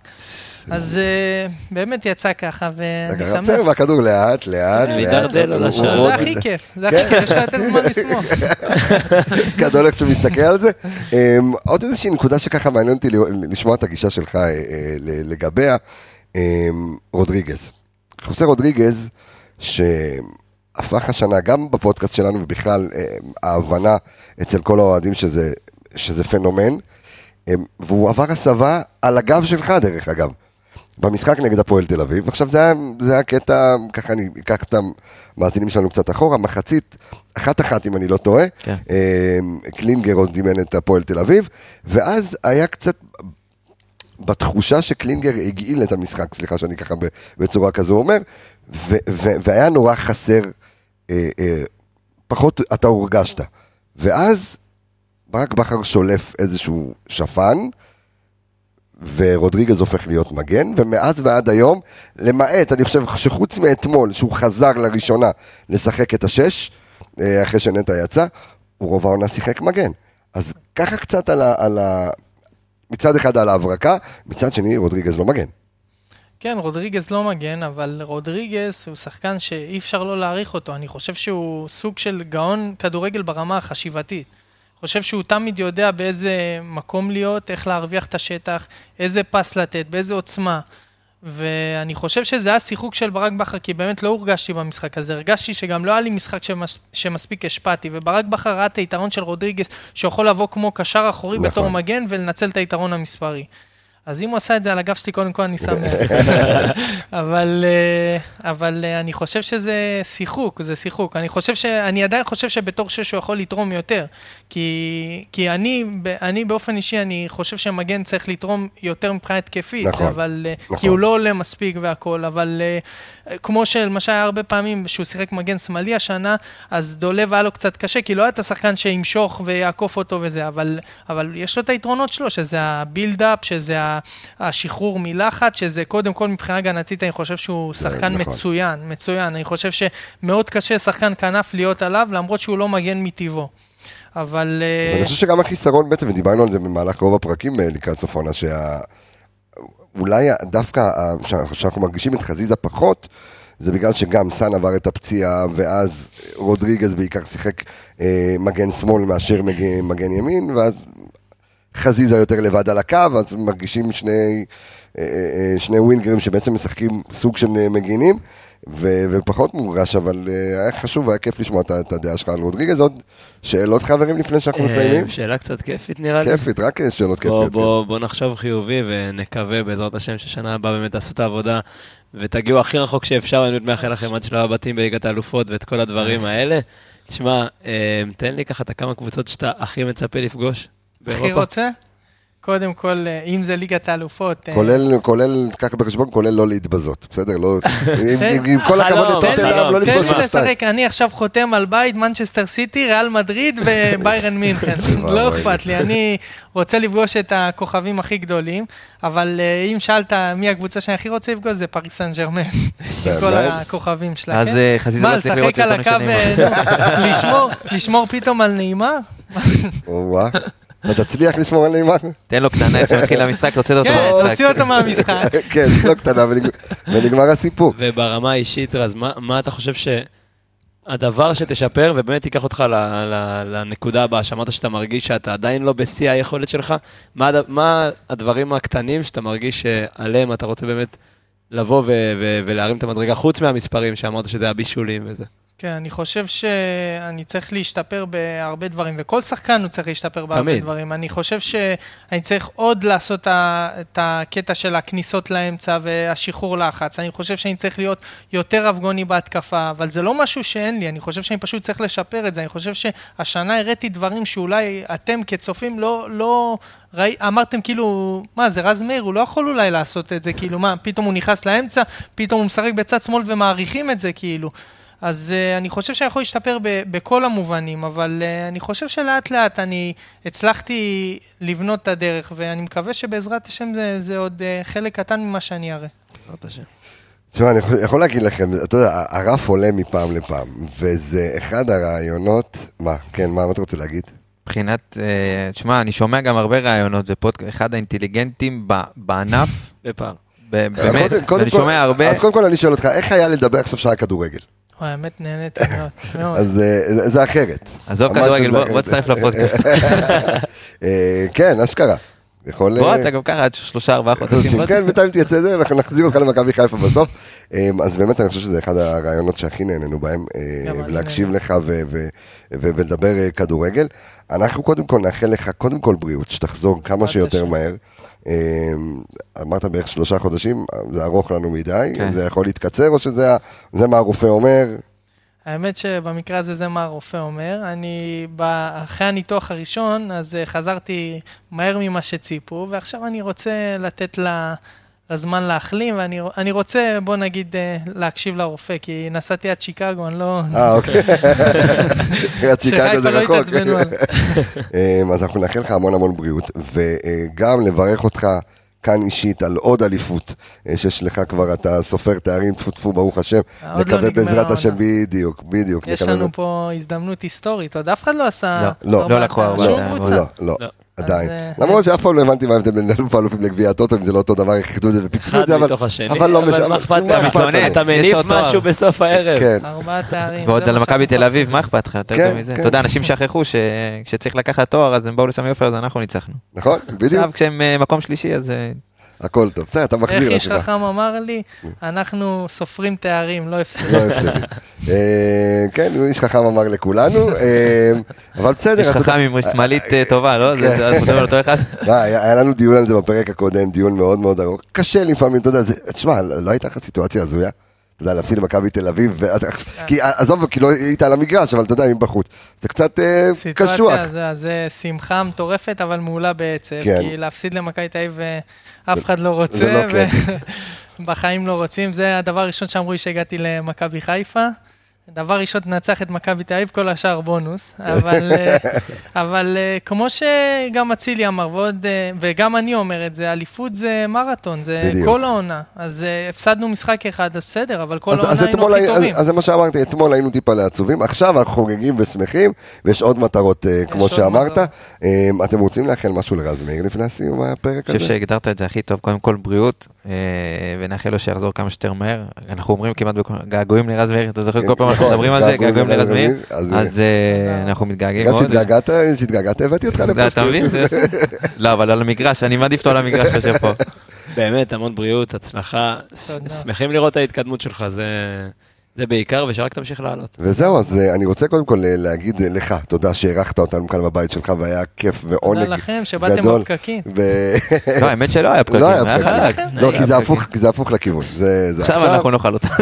אז אה, באמת יצא ככה, ואני אתה שמח. בסדר, והכדור לאט, לאט, לאט. על השער. זה הכי כיף, זה הכי כיף, יש לך יותר זמן לשמוח. גדול איך שהוא מסתכל על זה. Um, עוד איזושהי נקודה שככה מעניין אותי לשמוע את הגישה שלך uh, uh, לגביה, um, רודריגז. חוסה רודריגז, שהפך השנה גם בפודקאסט שלנו ובכלל ההבנה אצל כל האוהדים שזה, שזה פנומן, um, והוא עבר הסבה על הגב שלך דרך אגב. במשחק נגד הפועל תל אביב. עכשיו זה היה, זה היה קטע, ככה אני אקח את המאזינים שלנו קצת אחורה, מחצית, אחת אחת אם אני לא טועה, כן. אה, קלינגר עוד דימן את הפועל תל אביב, ואז היה קצת בתחושה שקלינגר הגעיל את המשחק, סליחה שאני ככה בצורה כזו אומר, ו, ו, והיה נורא חסר, אה, אה, פחות אתה הורגשת. ואז ברק בכר שולף איזשהו שפן, ורודריגז הופך להיות מגן, ומאז ועד היום, למעט, אני חושב שחוץ מאתמול, שהוא חזר לראשונה לשחק את השש, אה, אחרי שנטע יצא, הוא רוב העונה שיחק מגן. אז ככה קצת על ה... על ה... מצד אחד על ההברקה, מצד שני רודריגז לא מגן. כן, רודריגז לא מגן, אבל רודריגז הוא שחקן שאי אפשר לא להעריך אותו. אני חושב שהוא סוג של גאון כדורגל ברמה החשיבתית. חושב שהוא תמיד יודע באיזה מקום להיות, איך להרוויח את השטח, איזה פס לתת, באיזה עוצמה. ואני חושב שזה היה שיחוק של ברק בכר, כי באמת לא הורגשתי במשחק הזה. הרגשתי שגם לא היה לי משחק שמס, שמספיק השפעתי, וברק בכר ראה את היתרון של רודריגס, שיכול לבוא כמו קשר אחורי נכון. בתור מגן ולנצל את היתרון המספרי. אז אם הוא עשה את זה על הגב שלי, קודם כל אני שמח. אבל, אה, אבל אה, אני חושב שזה שיחוק, זה שיחוק. אני חושב ש... אני עדיין חושב שבתור שש הוא יכול לתרום יותר. כי, כי אני, אני באופן אישי, אני חושב שמגן צריך לתרום יותר מבחינה התקפית. נכון, אבל, אה, נכון. כי הוא לא עולה מספיק והכול, אבל אה, כמו שלמשל היה הרבה פעמים שהוא שיחק מגן שמאלי השנה, אז דולב היה לו קצת קשה, כי לא היה את השחקן שימשוך ויעקוף אותו וזה, אבל, אבל יש לו את היתרונות שלו, שזה הבילדאפ, שזה השחרור מלחץ, שזה קודם כל מבחינה הגנתית, אני חושב שהוא שחקן נכון. מצוין, מצוין. אני חושב שמאוד קשה שחקן כנף להיות עליו, למרות שהוא לא מגן מטבעו. אבל... אה, ואני חושב שגם החיסרון בעצם, ודיברנו על זה במהלך רוב הפרקים אה, לקראת סוף העונה, שה... אולי דווקא ה- שאנחנו- מרגישים את חזיזה פחות, זה בגלל שגם סאן עבר את הפציעה, ואז רודריגז בעיקר שיחק אה, מגן שמאל מאשר מגן, מגן ימין, ואז חזיזה יותר לבד על הקו, אז מרגישים שני, אה, אה, שני ווינגרים שבעצם משחקים סוג של אה, מגינים, ו, ופחות מורגש, אבל אה, היה חשוב, היה כיף לשמוע את, את הדעה שלך על רודריגז. עוד שאלות חברים לפני שאנחנו מסיימים? אה, שאלה קצת כיפית נראה לי. כיפית, רק שאלות בוא, כיפיות. בוא, בוא נחשוב חיובי ונקווה בעזרת השם ששנה הבאה באמת תעשו את העבודה ותגיעו הכי רחוק שאפשר, אני באמת מאחל לכם עד שלב הבתים בליגת האלופות ואת כל הדברים האלה. תשמע, אה, תן לי ככה את הכמה קבוצות שאתה הכי מצפה לפגוש הכי באירופה. רוצה? קודם כל, אה, אם זה ליגת האלופות... אה, כולל, כולל, קח בחשבון, כולל לא להתבזות, בסדר? לא, עם, עם כל הכבוד חלום. לא לפגוש תן לי שתיים. לשחק, אני עכשיו חותם על בית, מנצ'סטר סיטי, ריאל מדריד וביירן מינכן. לא. אכפת לי, אני רוצה לפגוש את הכוכבים הכי גדולים, אבל אה, אם שאלת מי הקבוצה שאני הכי רוצה לפגוש, זה פריס סן ג'רמן. כל? הכוכבים שלה, אז כן? חזיזה לא צריך לראות לשחק על סרטונים הקו, של נו, לשמור- לשמור פתאום על נעימה? אתה תצליח לשמור על נעימה? תן לו קטנה שמתחיל המשחק, הוצאת אותו כן, מהמשחק. תוציא אותו מהמשחק. כן, לא קטנה, ונג- ונגמר הסיפור. וברמה האישית, רז, מה, מה אתה חושב שהדבר שתשפר ובאמת ייקח אותך ל, ל, לנקודה הבאה, שאמרת שאתה מרגיש שאתה עדיין לא בשיא היכולת שלך, מה, הד- מה הדברים הקטנים שאתה מרגיש שעליהם אתה רוצה באמת לבוא ו, ו, ולהרים את המדרגה, חוץ מהמספרים שאמרת שזה הבישולים וזה. כן, אני חושב שאני צריך להשתפר בהרבה דברים, וכל שחקן הוא צריך להשתפר בהרבה תמיד. דברים. אני חושב שאני צריך עוד לעשות את הקטע של הכניסות לאמצע והשחרור לחץ. אני חושב שאני צריך להיות יותר אבגוני בהתקפה, אבל זה לא משהו שאין לי, אני חושב שאני פשוט צריך לשפר את זה. אני חושב שהשנה הראיתי דברים שאולי אתם כצופים לא... לא ראי, אמרתם כאילו, מה זה רז מאיר, הוא לא יכול אולי לעשות את זה, כאילו מה, פתאום הוא נכנס לאמצע, פתאום הוא משחק בצד שמאל ומעריכים את זה, כאילו. אז uh, אני חושב שאני יכול להשתפר ב- בכל המובנים, אבל uh, אני חושב שלאט לאט אני הצלחתי לבנות את הדרך, ואני מקווה שבעזרת השם זה, זה עוד uh, חלק קטן ממה שאני אראה. בעזרת השם. תשמע, אני יכול- יכול להגיד לכם, אתה יודע, הרף עולה מפעם לפעם, וזה אחד הרעיונות, מה, כן, מה מה אתה רוצה להגיד? מבחינת, תשמע, אני שומע גם הרבה רעיונות, זה פודקאסט, אחד האינטליגנטים ב- בענף, בפער. ב- באמת, קודם- קודם ואני כל- שומע הרבה, אז קודם כל אני שואל אותך, איך היה לדבר עכשיו שעה כדורגל? וואי, האמת נהניתי מאוד. אז אה, זה- אחרת. עזוב כדורגל, בוא- תצטרף לפודקאסט. אה, כן, אשכרה. יכול... בוא, אה, אתה גם ככה עד שלושה ארבעה חודשים. כן, בינתיים תייצא את זה, אנחנו נחזיר אותך למכבי חיפה בסוף. אז באמת, אני חושב שזה אחד הרעיונות שהכי נהנינו בהם, להקשיב. לך ולדבר כדורגל. אנחנו קודם כל נאחל לך, קודם כל בריאות, שתחזור כמה שיותר. מהר. אמ, אמרת בערך שלושה חודשים, זה ארוך לנו מדי, כן. זה יכול להתקצר, או שזה זה מה הרופא אומר? האמת שבמקרה הזה זה מה הרופא אומר. אני, אחרי הניתוח הראשון, אז אה, חזרתי מהר ממה שציפו, ועכשיו אני רוצה לתת לה, לזמן להחלים, ואני אני רוצה, בוא נגיד, אה, להקשיב לרופא, כי נסעתי עד שיקגו, אני לא... אה, אוקיי. קריית שיקגו זה לא רחוק. אמ, אז אנחנו נאחל לך המון המון בריאות, וגם לברך אותך כאן אישית על עוד אליפות, אה, שיש לך כבר, אתה סופר תארים, טפו טפו, ברוך השם. לא נקווה בעזרת השם. בדיוק, בדיוק. יש לנו פה הזדמנות היסטורית, עוד אף אחד לא עשה... לא, לא לקחו ארבעה שום קבוצה. לא, לא. לא. עדיין. אה, למרות שאף פעם לא הבנתי מה ההבדל בין אלוף האלופים לגביע הטוטו, אם זה לא אותו דבר, איך איחדו את זה ופיצלו אחד את זה, אבל... אבל לא משנה. מה אכפת מה לך? אתה יש מניף. משהו בסוף הערב. כן. ארבעה תארים. ועוד על מכבי תל אביב. מה אכפת לך? יותר כן, טוב מזה. כן. אתה יודע, אנשים שכחו שכשצריך לקחת תואר, אז הם באו לסמי עופר, אז אנחנו ניצחנו. נכון? בדיוק. עכשיו כשהם אה, מקום שלישי, אז... הכל טוב. בסדר, אתה איך מחזיר איש לעצמך. חכם אמר לי, אנחנו סופרים תארים, לא הפסדים. לא הפסדי. אה, כן, איש חכם אמר לכולנו, אה, אבל בסדר. יש אתה יודע- חכם עם שמאלית אה, טובה, לא? זה- כן. זה- אותו אחד? היה לנו דיון על זה בפרק הקודם, דיון מאוד מאוד ארוך. קשה לפעמים, אתה יודע, זה- תשמע, לא הייתה לך סיטואציה הזויה? אתה יודע, להפסיד למכבי תל אביב, ואת- כי עזוב, כי לא היית על המגרש, אבל אתה יודע, מבחוץ. זה קצת אה, קשוח. סיטואציה זה, שמחה מטורפת, אבל מעולה בעצב. כן. כי להפסיד למכבי תל אביב, אה, אף אחד לא רוצה, לא כיף. ובחיים לא רוצים. זה הדבר הראשון שאמרו לי שהגעתי למכבי חיפה. דבר ראשון, תנצח את מכבי תל אביב, כל השאר בונוס. אבל, אה, אבל אה, כמו שגם אצילי אמר, ועוד, אה, וגם אני אומר את זה, אליפות זה מרתון, זה בדיוק. כל העונה. אז הפסדנו משחק אחד, אז בסדר, אבל כל אז, העונה אז היינו הכי הי- אז, טובים. אז זה מה שאמרתי, אתמול היינו טיפה לעצובים, עכשיו אנחנו חוגגים ושמחים, ויש עוד מטרות, כמו עוד שאמרת. מטרות. אתם רוצים לאחל משהו לרז מאיר לפני הסיום הפרק אני הזה? חושב שהגדרת את זה הכי טוב, קודם כל בריאות, ונאחל לו שיחזור כמה שיותר מהר. אנחנו אומרים כמעט געגועים לרז מאיר, אתה זוכר כל פעם אנחנו מדברים על זה, געגועים לרז מאיר, אז, אה, אה, אנחנו מתגעגעים בגלל מאוד. שהתגעגעת, שהתגעגעת, הבאתי אותך לפה. אתה מבין? לא, אבל על המגרש, אני מעדיף אותו על המגרש חושב פה. באמת, המון בריאות, הצלחה. שמחים לראות את ההתקדמות שלך, זה... זה בעיקר, ושרק תמשיך לעלות. וזהו, אז אה, אני רוצה קודם כל אה, להגיד אה, לך, תודה שאירחת אותנו כאן בבית שלך, והיה כיף ועונג תודה לכם שבאתם גדול. בפקקים. לא, האמת שלא היה פקקים, לא היה. חלק. לא, כי זה. הפוך, כי זה הפוך לכיוון. עכשיו אנחנו נאכל אותה.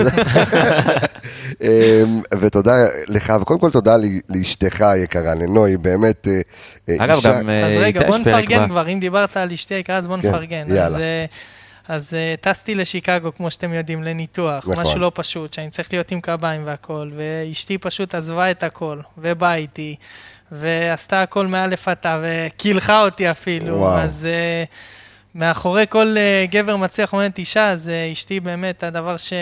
אמ, ותודה לך, וקודם כל תודה ל- לאשתך היקרה, לנוי, באמת אגב, אישה- גם אז רגע, בוא נפרגן כבר, אם דיברת על אשתי היקרה, אז בוא כן, נפרגן. יאללה. אז, אה, טסתי לשיקגו, כמו שאתם יודעים, לניתוח, נכון. משהו לא פשוט, שאני צריך להיות עם קביים והכל, ואשתי פשוט עזבה את הכל, ובאה איתי, ועשתה הכל מאלף עד וקילחה אותי אפילו, וואו. אז... אה, מאחורי כל אה, גבר מצליח עומדת אישה, אז אה, אשתי באמת הדבר ש...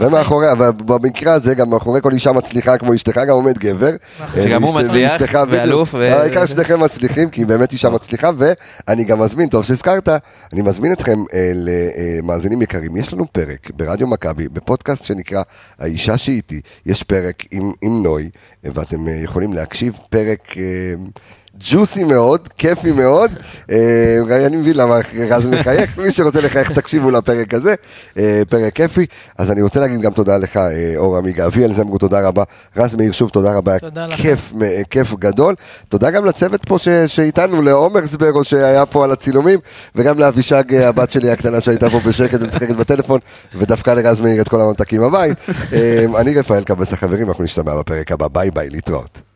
ומאחורי, במקרה הזה, גם מאחורי כל אישה מצליחה כמו אשתך, גם עומד גבר. נכון. אה, שגם הוא מצליח. ואלוף, העיקר שניכם מצליחים, כי באמת אישה מצליחה, ואני גם מזמין, טוב שהזכרת, אני מזמין אתכם למאזינים יקרים, יש לנו פרק ברדיו מכבי, בפודקאסט שנקרא האישה שאיתי, יש פרק עם, נוי, ואתם יכולים להקשיב, פרק... ג'וסי מאוד, כיפי מאוד, אה, אני מבין למה רז מחייך, מי שרוצה לחייך תקשיבו לפרק הזה, אה, פרק כיפי, אז אני רוצה להגיד גם תודה לך אה, אור עמיגה, אביאל זמרו תודה רבה, רז מאיר שוב תודה רבה, תודה. כיף, כיף גדול, תודה גם לצוות פה ש- שאיתנו, לעומר סברו שהיה פה על הצילומים, וגם לאבישג הבת שלי הקטנה שהייתה פה בשקט ומשחקת בטלפון, ודפקה לרז מאיר את כל הממתקים בבית, אה, אני רפאל קבס החברים, אנחנו נשתמע בפרק הבא, ביי ביי, להתראות.